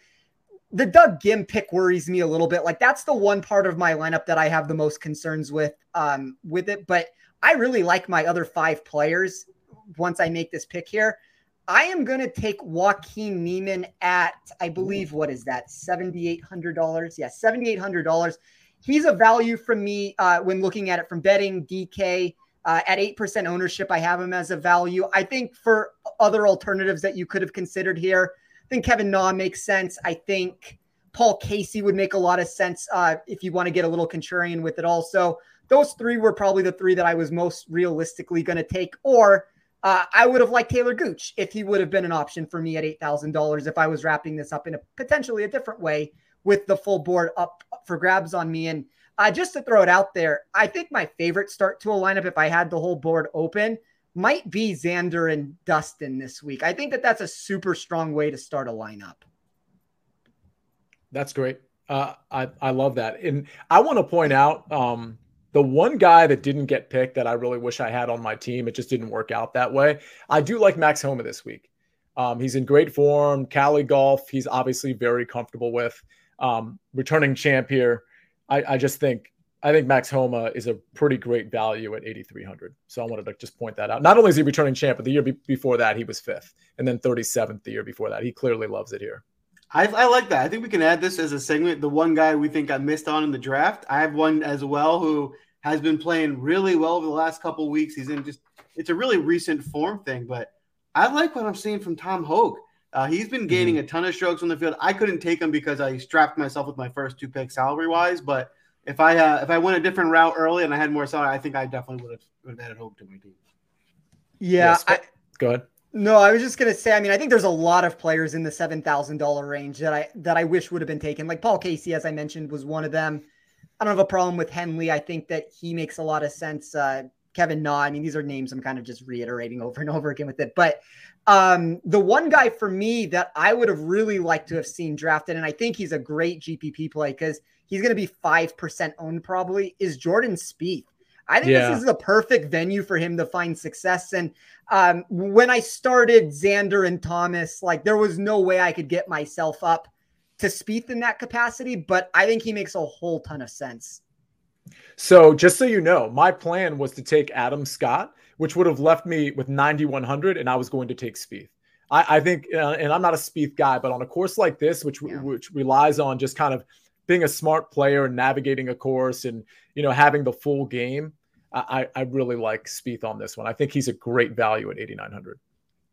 the Doug Ghim pick worries me a little bit. Like that's the one part of my lineup that I have the most concerns with um, with it. But I really like my other five players once I make this pick here. I am going to take Joaquin Niemann at, I believe, what is that, $7,800? Yeah, $7,800. He's a value from me uh, when looking at it from betting DK. Uh, at 8% ownership, I have him as a value. I think for other alternatives that you could have considered here, I think Kevin Na makes sense. I think Paul Casey would make a lot of sense uh, if you want to get a little contrarian with it also. Those three were probably the three that I was most realistically going to take. Or uh, I would have liked Taylor Gooch if he would have been an option for me at $8,000 if I was wrapping this up in a potentially a different way with the full board up for grabs on me. And uh, just to throw it out there, I think my favorite start to a lineup, if I had the whole board open, might be Xander and Dustin this week. I think that that's a super strong way to start a lineup. That's great. Uh, I I love that, and I want to point out um, the one guy that didn't get picked that I really wish I had on my team, it just didn't work out that way. I do like Max Homa this week. Um, he's in great form. Cali golf, he's obviously very comfortable with. Um, returning champ here. I, I, just think I think Max Homa is a pretty great value at 8,300. So I wanted to just point that out. Not only is he returning champ, but the year be- before that he was fifth, and then 37th the year before that. He clearly loves it here. I, I, like that. I think we can add this as a segment. The one guy we think I missed on in the draft. I have one as well who has been playing really well over the last couple weeks. He's in just it's a really recent form thing, but I like what I'm seeing from Tom Hoge. Uh, he's been gaining mm-hmm. a ton of strokes on the field. I couldn't take him because I strapped myself with my first two picks salary wise, but if I uh, if I went a different route early and I had more salary, I think I definitely would have would have added Hoge to my team. Yeah, yes, I, go ahead. No, I was just gonna say. I mean, I think there's a lot of players in the seven thousand dollar range that I that I wish would have been taken. Like Paul Casey, as I mentioned, was one of them. I don't have a problem with Henley. I think that he makes a lot of sense. Uh, Kevin Na. I mean, these are names I'm kind of just reiterating over and over again with it. But um, the one guy for me that I would have really liked to have seen drafted, and I think he's a great GPP play because he's going to be 5% owned probably, is Jordan Spieth. I think yeah. this is the perfect venue for him to find success. And um, when I started Xander and Thomas, like there was no way I could get myself up to Spieth in that capacity, but I think he makes a whole ton of sense. So, just so you know, my plan was to take Adam Scott, which would have left me with 9,100, and I was going to take Spieth. I, I think, uh, and I'm not a Spieth guy, but on a course like this, which yeah. which relies on just kind of being a smart player and navigating a course and you know having the full game, I, I really like Spieth on this one. I think he's a great value at 8,900.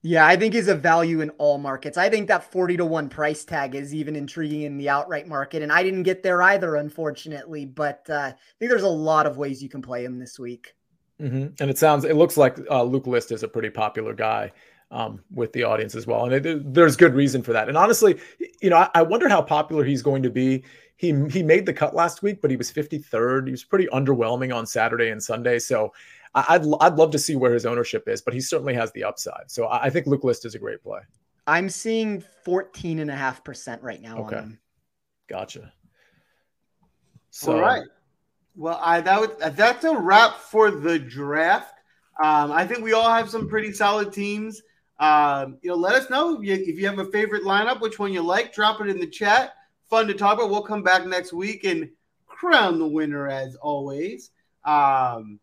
Yeah, I think he's a value in all markets. I think that 40 to 1 price tag is even intriguing in the outright market. And I didn't get there either, unfortunately. But uh, I think there's a lot of ways you can play him this week. Mm-hmm. And it sounds, it looks like uh, Luke List is a pretty popular guy um, with the audience as well. And it, there's good reason for that. And honestly, you know, I, I wonder how popular he's going to be. He, he made the cut last week, but he was 53rd. He was pretty underwhelming on Saturday and Sunday. So I'd I'd love to see where his ownership is, but he certainly has the upside. So I think Luke List is a great play. I'm seeing 14 and a half percent right now. Okay. Gotcha. So, All right. Well, I that would, that's a wrap for the draft. Um, I think we all have some pretty solid teams. Um, you know, let us know if you, if you have a favorite lineup, which one you like. Drop it in the chat. Fun to talk about. We'll come back next week and crown the winner as always. Um,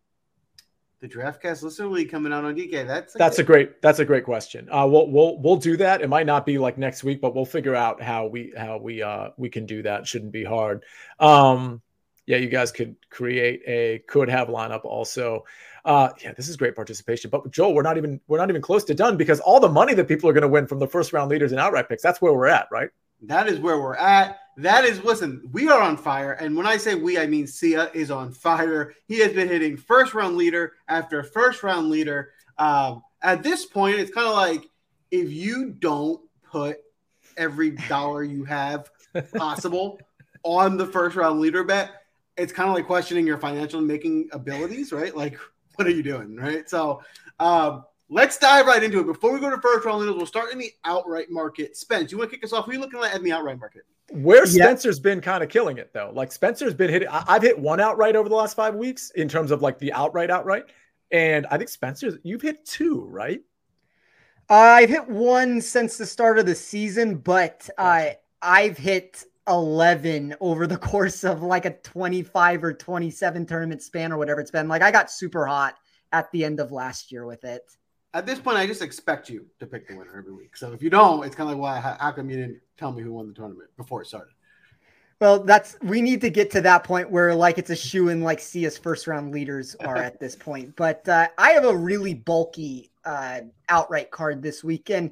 the DraftCast listener league coming out on DK. That's a that's good. a great that's a great question. Uh, we'll we'll we'll do that. It might not be like next week, but we'll figure out how we how we uh we can do that. Shouldn't be hard. Um, yeah, you guys could create a could have lineup also. Uh, yeah, this is great participation. But Joel, we're not even we're not even close to done because all the money that people are going to win from the first round leaders and outright picks. That's where we're at, right? That is where we're at. That is, listen, we are on fire. And when I say we, I mean Sia is on fire. He has been hitting first round leader after first round leader. Um, at this point, it's kind of like if you don't put every dollar you have possible on the first round leader bet, it's kind of like questioning your financial making abilities, right? Like, what are you doing, right? So, um, Let's dive right into it. Before we go to first round leaders, we'll start in the outright market. Spence, you want to kick us off? Who are you looking at in the outright market? Where Spencer's yeah. been kind of killing it though. Like Spencer's been hitting. I've hit one outright over the last five weeks in terms of like the outright outright, and I think Spencer's you've hit two, right? Uh, I've hit one since the start of the season, but uh, I've hit 11 over the course of like a 25 or 27 tournament span or whatever it's been. Like I got super hot at the end of last year with it at this point, I just expect you to pick the winner every week. So if you don't, it's kind of like, why? Well, how come you didn't tell me who won the tournament before it started? Well, that's we need to get to that point where like it's a shoe in like Sia's first round leaders are at this point. But uh, I have a really bulky uh, outright card this weekend.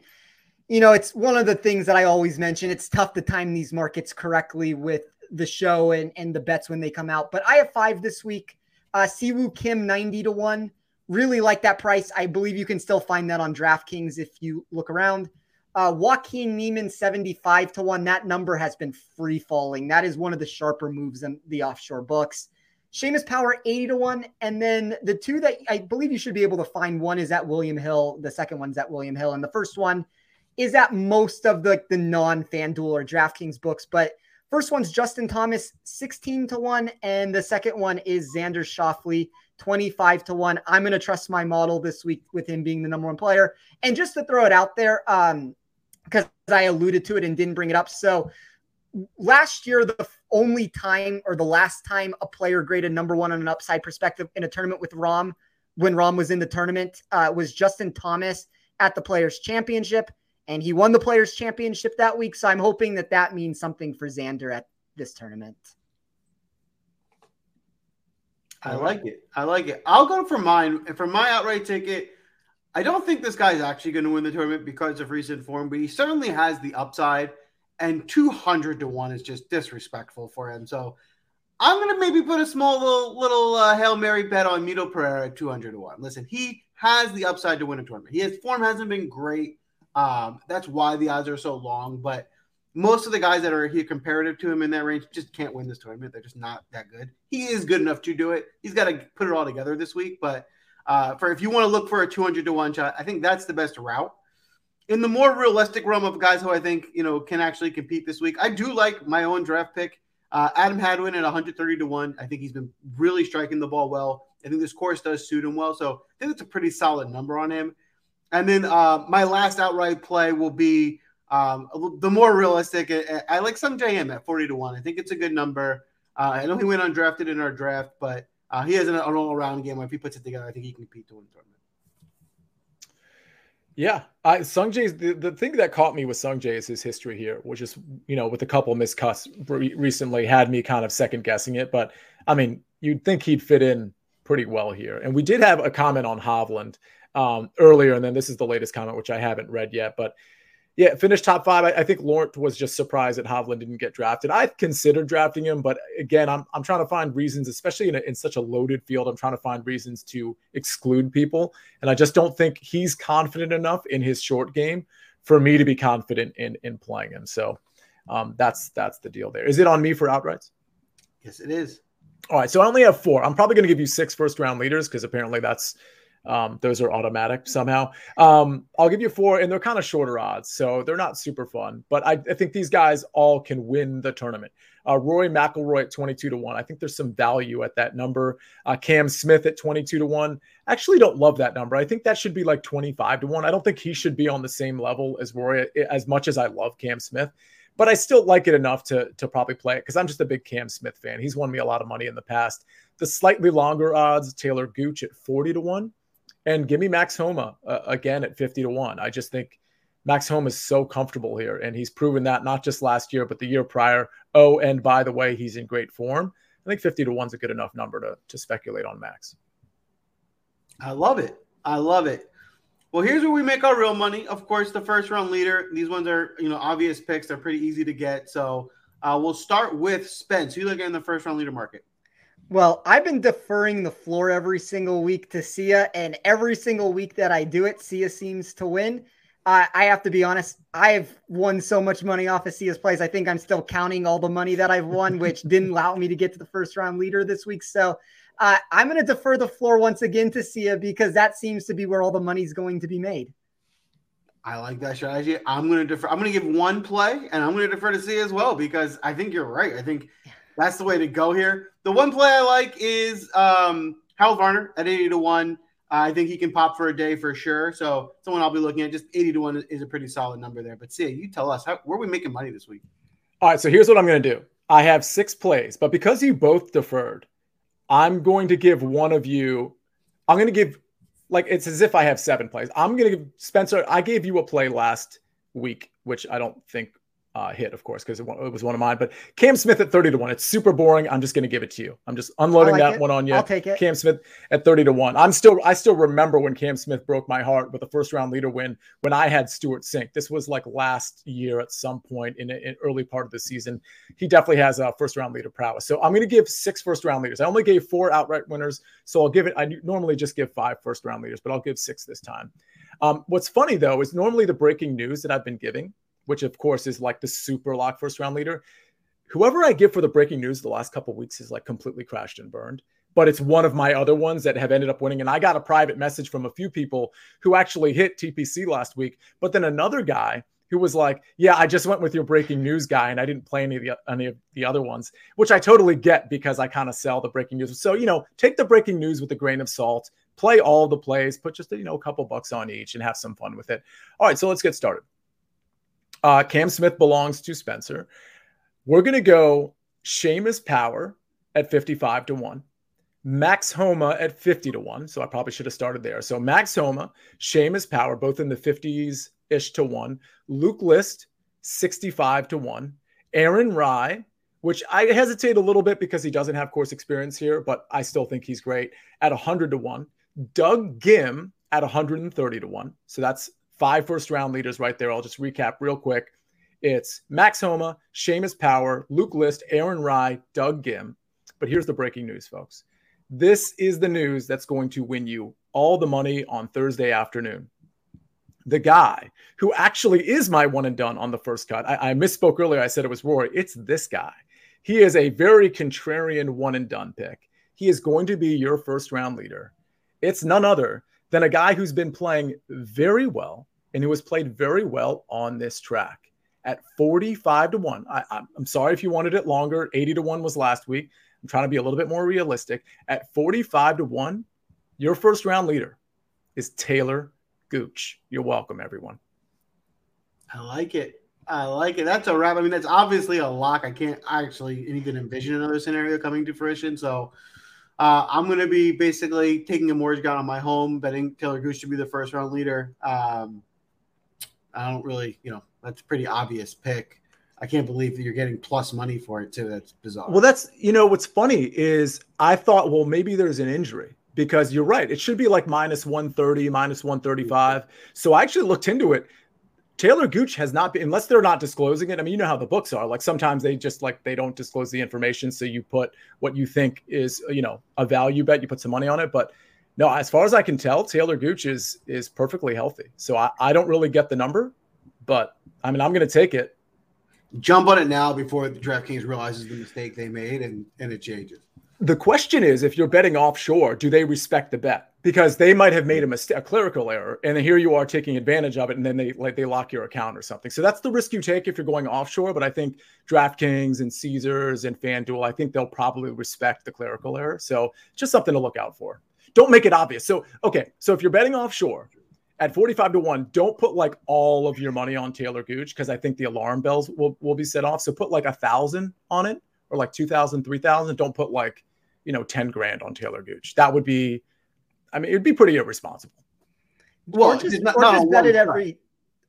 You know, it's one of the things that I always mention. It's tough to time these markets correctly with the show and, and the bets when they come out. But I have five this week. Uh, Siwoo Kim 90 to 1. Really like that price. I believe you can still find that on DraftKings if you look around. Uh, Joaquin Niemann 75 to 1. That number has been free falling. That is one of the sharper moves in the offshore books. Seamus Power 80 to 1. And then the two that I believe you should be able to find one is at William Hill. The second one's at William Hill. And the first one is at most of the, the non FanDuel or DraftKings books. But first one's Justin Thomas 16 to 1. And the second one is Xander Schauffele 25 to 1. I'm going to trust my model this week with him being the number one player. And just to throw it out there, um, because I alluded to it and didn't bring it up. So last year, the only time or the last time a player graded number one on an upside perspective in a tournament with Rahm, when Rahm was in the tournament uh, was Justin Thomas at the Players Championship. And he won the Players Championship that week. So I'm hoping that that means something for Xander at this tournament. I like it. I like it. I'll go for mine. For my outright ticket, I don't think this guy's actually going to win the tournament because of recent form, but he certainly has the upside. And 200 to 1 is just disrespectful for him. So I'm going to maybe put a small little, little uh, Hail Mary bet on Mito Pereira at 200 to 1. Listen, he has the upside to win a tournament. His form hasn't been great. Um, that's why the odds are so long. But most of the guys that are here comparative to him in that range just can't win this tournament. They're just not that good. He is good enough to do it. He's got to put it all together this week. But uh, for if you want to look for a 200 to one shot, I think that's the best route. In the more realistic realm of guys who I think you know can actually compete this week, I do like my own draft pick, uh, Adam Hadwin at 130 to one. I think he's been really striking the ball well. I think this course does suit him well, so I think it's a pretty solid number on him. And then uh, my last outright play will be um, the more realistic, I like Sungjae Im at 40 to 1. I think it's a good number. Uh, I know he went undrafted in our draft, but uh, he has an, an all around game. If he puts it together, I think he can compete to win the tournament. Yeah, I, Sungjae's the, the thing that caught me with Sungjae is his history here, which is you know with a couple missed cuts re- recently had me kind of second guessing it. But I mean, you'd think he'd fit in pretty well here. And we did have a comment on Hovland um, earlier, and then this is the latest comment, which I haven't read yet. But yeah, finished top five. I, I think Laurent was just surprised that Hovland didn't get drafted. I considered drafting him, but again, I'm, I'm trying to find reasons, especially in, a, in such a loaded field. I'm trying to find reasons to exclude people. And I just don't think he's confident enough in his short game for me to be confident in, in playing him. So um, that's that's the deal there. Is it on me for outrights? Yes, it is. All right, so I only have four. I'm probably going to give you six first round leaders because apparently that's um, those are automatic somehow. Um, I'll give you four, and they're kind of shorter odds, so they're not super fun. But I, I think these guys all can win the tournament. Uh, Rory McIlroy at 22 to 1. I think there's some value at that number. Uh, Cam Smith at 22 to 1. Actually, don't love that number. I think that should be like 25 to 1. I don't think he should be on the same level as Rory as much as I love Cam Smith but I still like it enough to to probably play it because I'm just a big Cam Smith fan. He's won me a lot of money in the past. The slightly longer odds, Taylor Gooch at 40 to 1, and give me Max Homa uh, again at 50 to 1. I just think Max Homa is so comfortable here, and he's proven that not just last year, but the year prior. Oh, and by the way, he's in great form. I think 50 to 1 is a good enough number to, to speculate on Max. I love it. I love it. Well, here's where we make our real money. Of course, the first round leader. These ones are, you know, obvious picks. They're pretty easy to get. So uh, we'll start with Spence. Who you looking in the first round leader market? Well, I've been deferring the floor every single week to Sia, and every single week that I do it, Sia seems to win. Uh, I have to be honest, I've won so much money off of Sia's plays. I think I'm still counting all the money that I've won, which didn't allow me to get to the first round leader this week. So uh, I'm going to defer the floor once again to Sia because that seems to be where all the money's going to be made. I like that strategy. I'm going to defer. I'm going to give one play, and I'm going to defer to Sia as well because I think you're right. I think that's the way to go here. The one play I like is um, Varner at 80 to one. Uh, I think he can pop for a day for sure. So someone I'll be looking at. Just 80 to one is a pretty solid number there. But see, you tell us how, where are we making money this week? All right. So here's what I'm going to do. I have six plays, but because you both deferred, I'm going to give one of you, I'm going to give, like, it's as if I have seven plays. I'm going to give Spencer, I gave you a play last week, which I don't think uh, hit, of course, because it, it, was one of mine. But Cam Smith at 30 to 1. It's super boring. I'm just going to give it to you. I'm just unloading like that it. one on you. I'll take it. Cam Smith at 30 to 1. I'm still I still remember when Cam Smith broke my heart with the first round leader win when I had Stewart Cink. This was like last year at some point in an early part of the season. He definitely has a first round leader prowess. So I'm going to give six first round leaders. I only gave four outright winners. So I'll give it, I normally just give five first round leaders, but I'll give six this time. Um, what's funny though is normally the breaking news that I've been giving which of course is like the super lock first round leader. Whoever I give for the breaking news the last couple weeks is like completely crashed and burned. But it's one of my other ones that have ended up winning. And I got a private message from a few people who actually hit TPC last week. But then another guy who was like, "Yeah, I just went with your breaking news guy, and I didn't play any of the any of the other ones," which I totally get because I kind of sell the breaking news. So you know, take the breaking news with a grain of salt. Play all the plays, put just you know a couple bucks on each, and have some fun with it. All right, so let's get started. Uh, Cam Smith belongs to Spencer. We're going to go Seamus Power at 55 to 1. Max Homa at 50 to 1. So I probably should have started there. So Max Homa, Seamus Power, both in the 50s ish to 1. Luke List, 65 to 1. Aaron Rai, which I hesitate a little bit because he doesn't have course experience here, but I still think he's great at 100 to 1. Doug Ghim at 130 to 1. So that's five first round leaders right there. I'll just recap real quick. It's Max Homa, Seamus Power, Luke List, Aaron Rai, Doug Ghim. But here's the breaking news, folks. This is the news that's going to win you all the money on Thursday afternoon. The guy who actually is my one and done on the first cut. I, I misspoke earlier. I said it was Rory. It's this guy. He is a very contrarian one and done pick. He is going to be your first round leader. It's none other than a guy who's been playing very well and who has played very well on this track at 45 to 1. I, am sorry if you wanted it longer. 80 to 1 was last week. I'm trying to be a little bit more realistic. At 45 to 1, your first round leader is Taylor Gooch. You're welcome, everyone. I like it. I like it. That's a wrap. I mean, that's obviously a lock. I can't actually even envision another scenario coming to fruition. So uh, I'm going to be basically taking a mortgage out on my home, betting Taylor Gooch should be the first round leader. Um, I don't really, you know, that's a pretty obvious pick. I can't believe that you're getting plus money for it too. That's bizarre. Well, that's you know what's funny is I thought, well, maybe there's an injury. because you're right. It should be like minus 130, minus 135. So I actually looked into it. Taylor Gooch has not been, unless they're not disclosing it. I mean, you know how the books are. Like sometimes they just like they don't disclose the information. So you put what you think is, you know, a value bet, you put some money on it. But no, as far as I can tell, Taylor Gooch is is perfectly healthy. So I, I don't really get the number, but I mean I'm gonna take it. Jump on it now before the DraftKings realizes the mistake they made and, and it changes the question is if you're betting offshore do they respect the bet because they might have made a mistake a clerical error and then here you are taking advantage of it and then they like they lock your account or something. So that's the risk you take if you're going offshore but i think draftkings and caesars and fanduel i think they'll probably respect the clerical error. So just something to look out for. Don't make it obvious. So okay so if you're betting offshore at 45 to 1 don't put like all of your money on taylor gooch because i think the alarm bells will, will be set off. So put like a thousand on it or like 2000 3000 don't put like you know, 10 grand on Taylor Gooch. That would be, I mean, it'd be pretty irresponsible. Well, or just, not, or not just bet it every.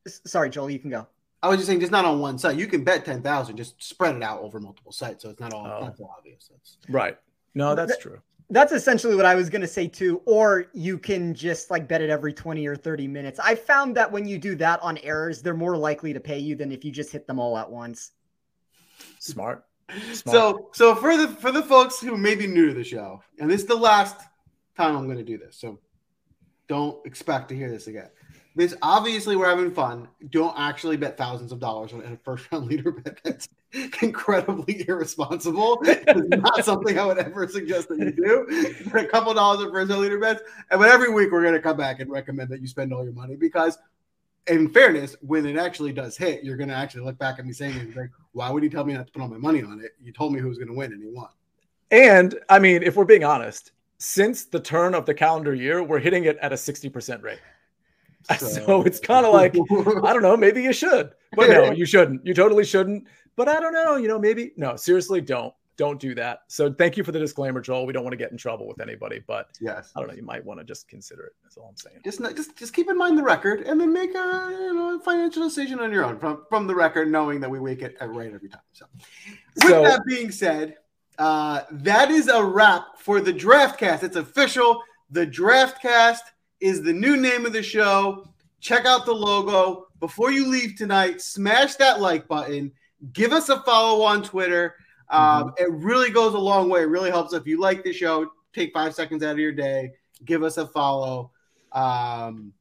Sorry, Joel, you can go. I was just saying, just not on one site. You can bet 10,000, just spread it out over multiple sites. So it's not all, oh. not obvious. That's right. No, that's true. That's essentially what I was going to say too. Or you can just like bet it every 20 or 30 minutes. I found that when you do that on errors, they're more likely to pay you than if you just hit them all at once. Smart. Smart. So, so for the for the folks who may be new to the show, and this is the last time I'm going to do this, so don't expect to hear this again. This obviously we're having fun. Don't actually bet thousands of dollars on a first round leader bet. That's incredibly irresponsible. it's not something I would ever suggest that you do. For a couple dollars on first round leader bets, and but every week we're going to come back and recommend that you spend all your money because in fairness, when it actually does hit, you're going to actually look back at me saying, like, why would he tell me not to put all my money on it? You told me who was going to win and he won. And I mean, if we're being honest, since the turn of the calendar year, we're hitting it at a 60% rate. So, so it's kind of like, I don't know, maybe you should, but no, you shouldn't. You totally shouldn't. But I don't know, you know, maybe no, seriously, don't don't do that. So thank you for the disclaimer, Joel. We don't want to get in trouble with anybody, but yes, I don't know. You might want to just consider it. That's all I'm saying. Just just just keep in mind the record, and then make a you know financial decision on your own from from the record, knowing that we wake it uh, right every time. So, with so, that being said, uh, that is a wrap for the Draftcast. It's official. The Draftcast is the new name of the show. Check out the logo before you leave tonight. Smash that like button. Give us a follow on Twitter. Um, mm-hmm. It really goes a long way. It really helps if you like the show. Take five seconds out of your day, give us a follow. Um,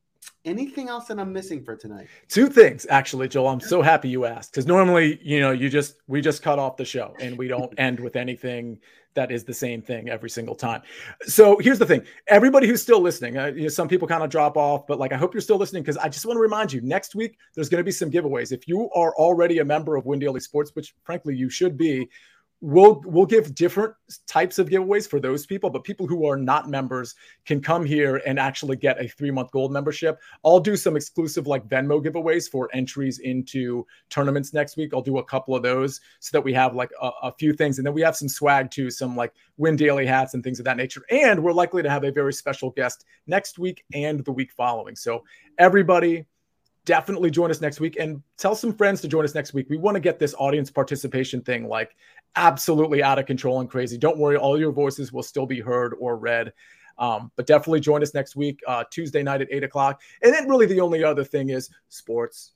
anything else that I'm missing for tonight? Two things, actually, Joel. I'm so happy you asked because normally, you know, you just we just cut off the show and we don't end with anything that is the same thing every single time. So here's the thing: everybody who's still listening, uh, you know, some people kind of drop off, but like I hope you're still listening because I just want to remind you: next week there's going to be some giveaways. If you are already a member of Win Daily Sports, which frankly you should be we'll we'll give different types of giveaways for those people but people who are not members can come here and actually get a three month gold membership. I'll do some exclusive like venmo giveaways for entries into tournaments next week. I'll do a couple of those so that we have like a, a few things. And then we have some swag too some like win daily hats and things of that nature. And we're likely to have a very special guest next week and the week following. So everybody definitely join us next week and tell some friends to join us next week. We want to get this audience participation thing like absolutely out of control and crazy. Don't worry, all your voices will still be heard or read. Um, but definitely join us next week, uh, Tuesday night at eight o'clock. And then, really, the only other thing is sports.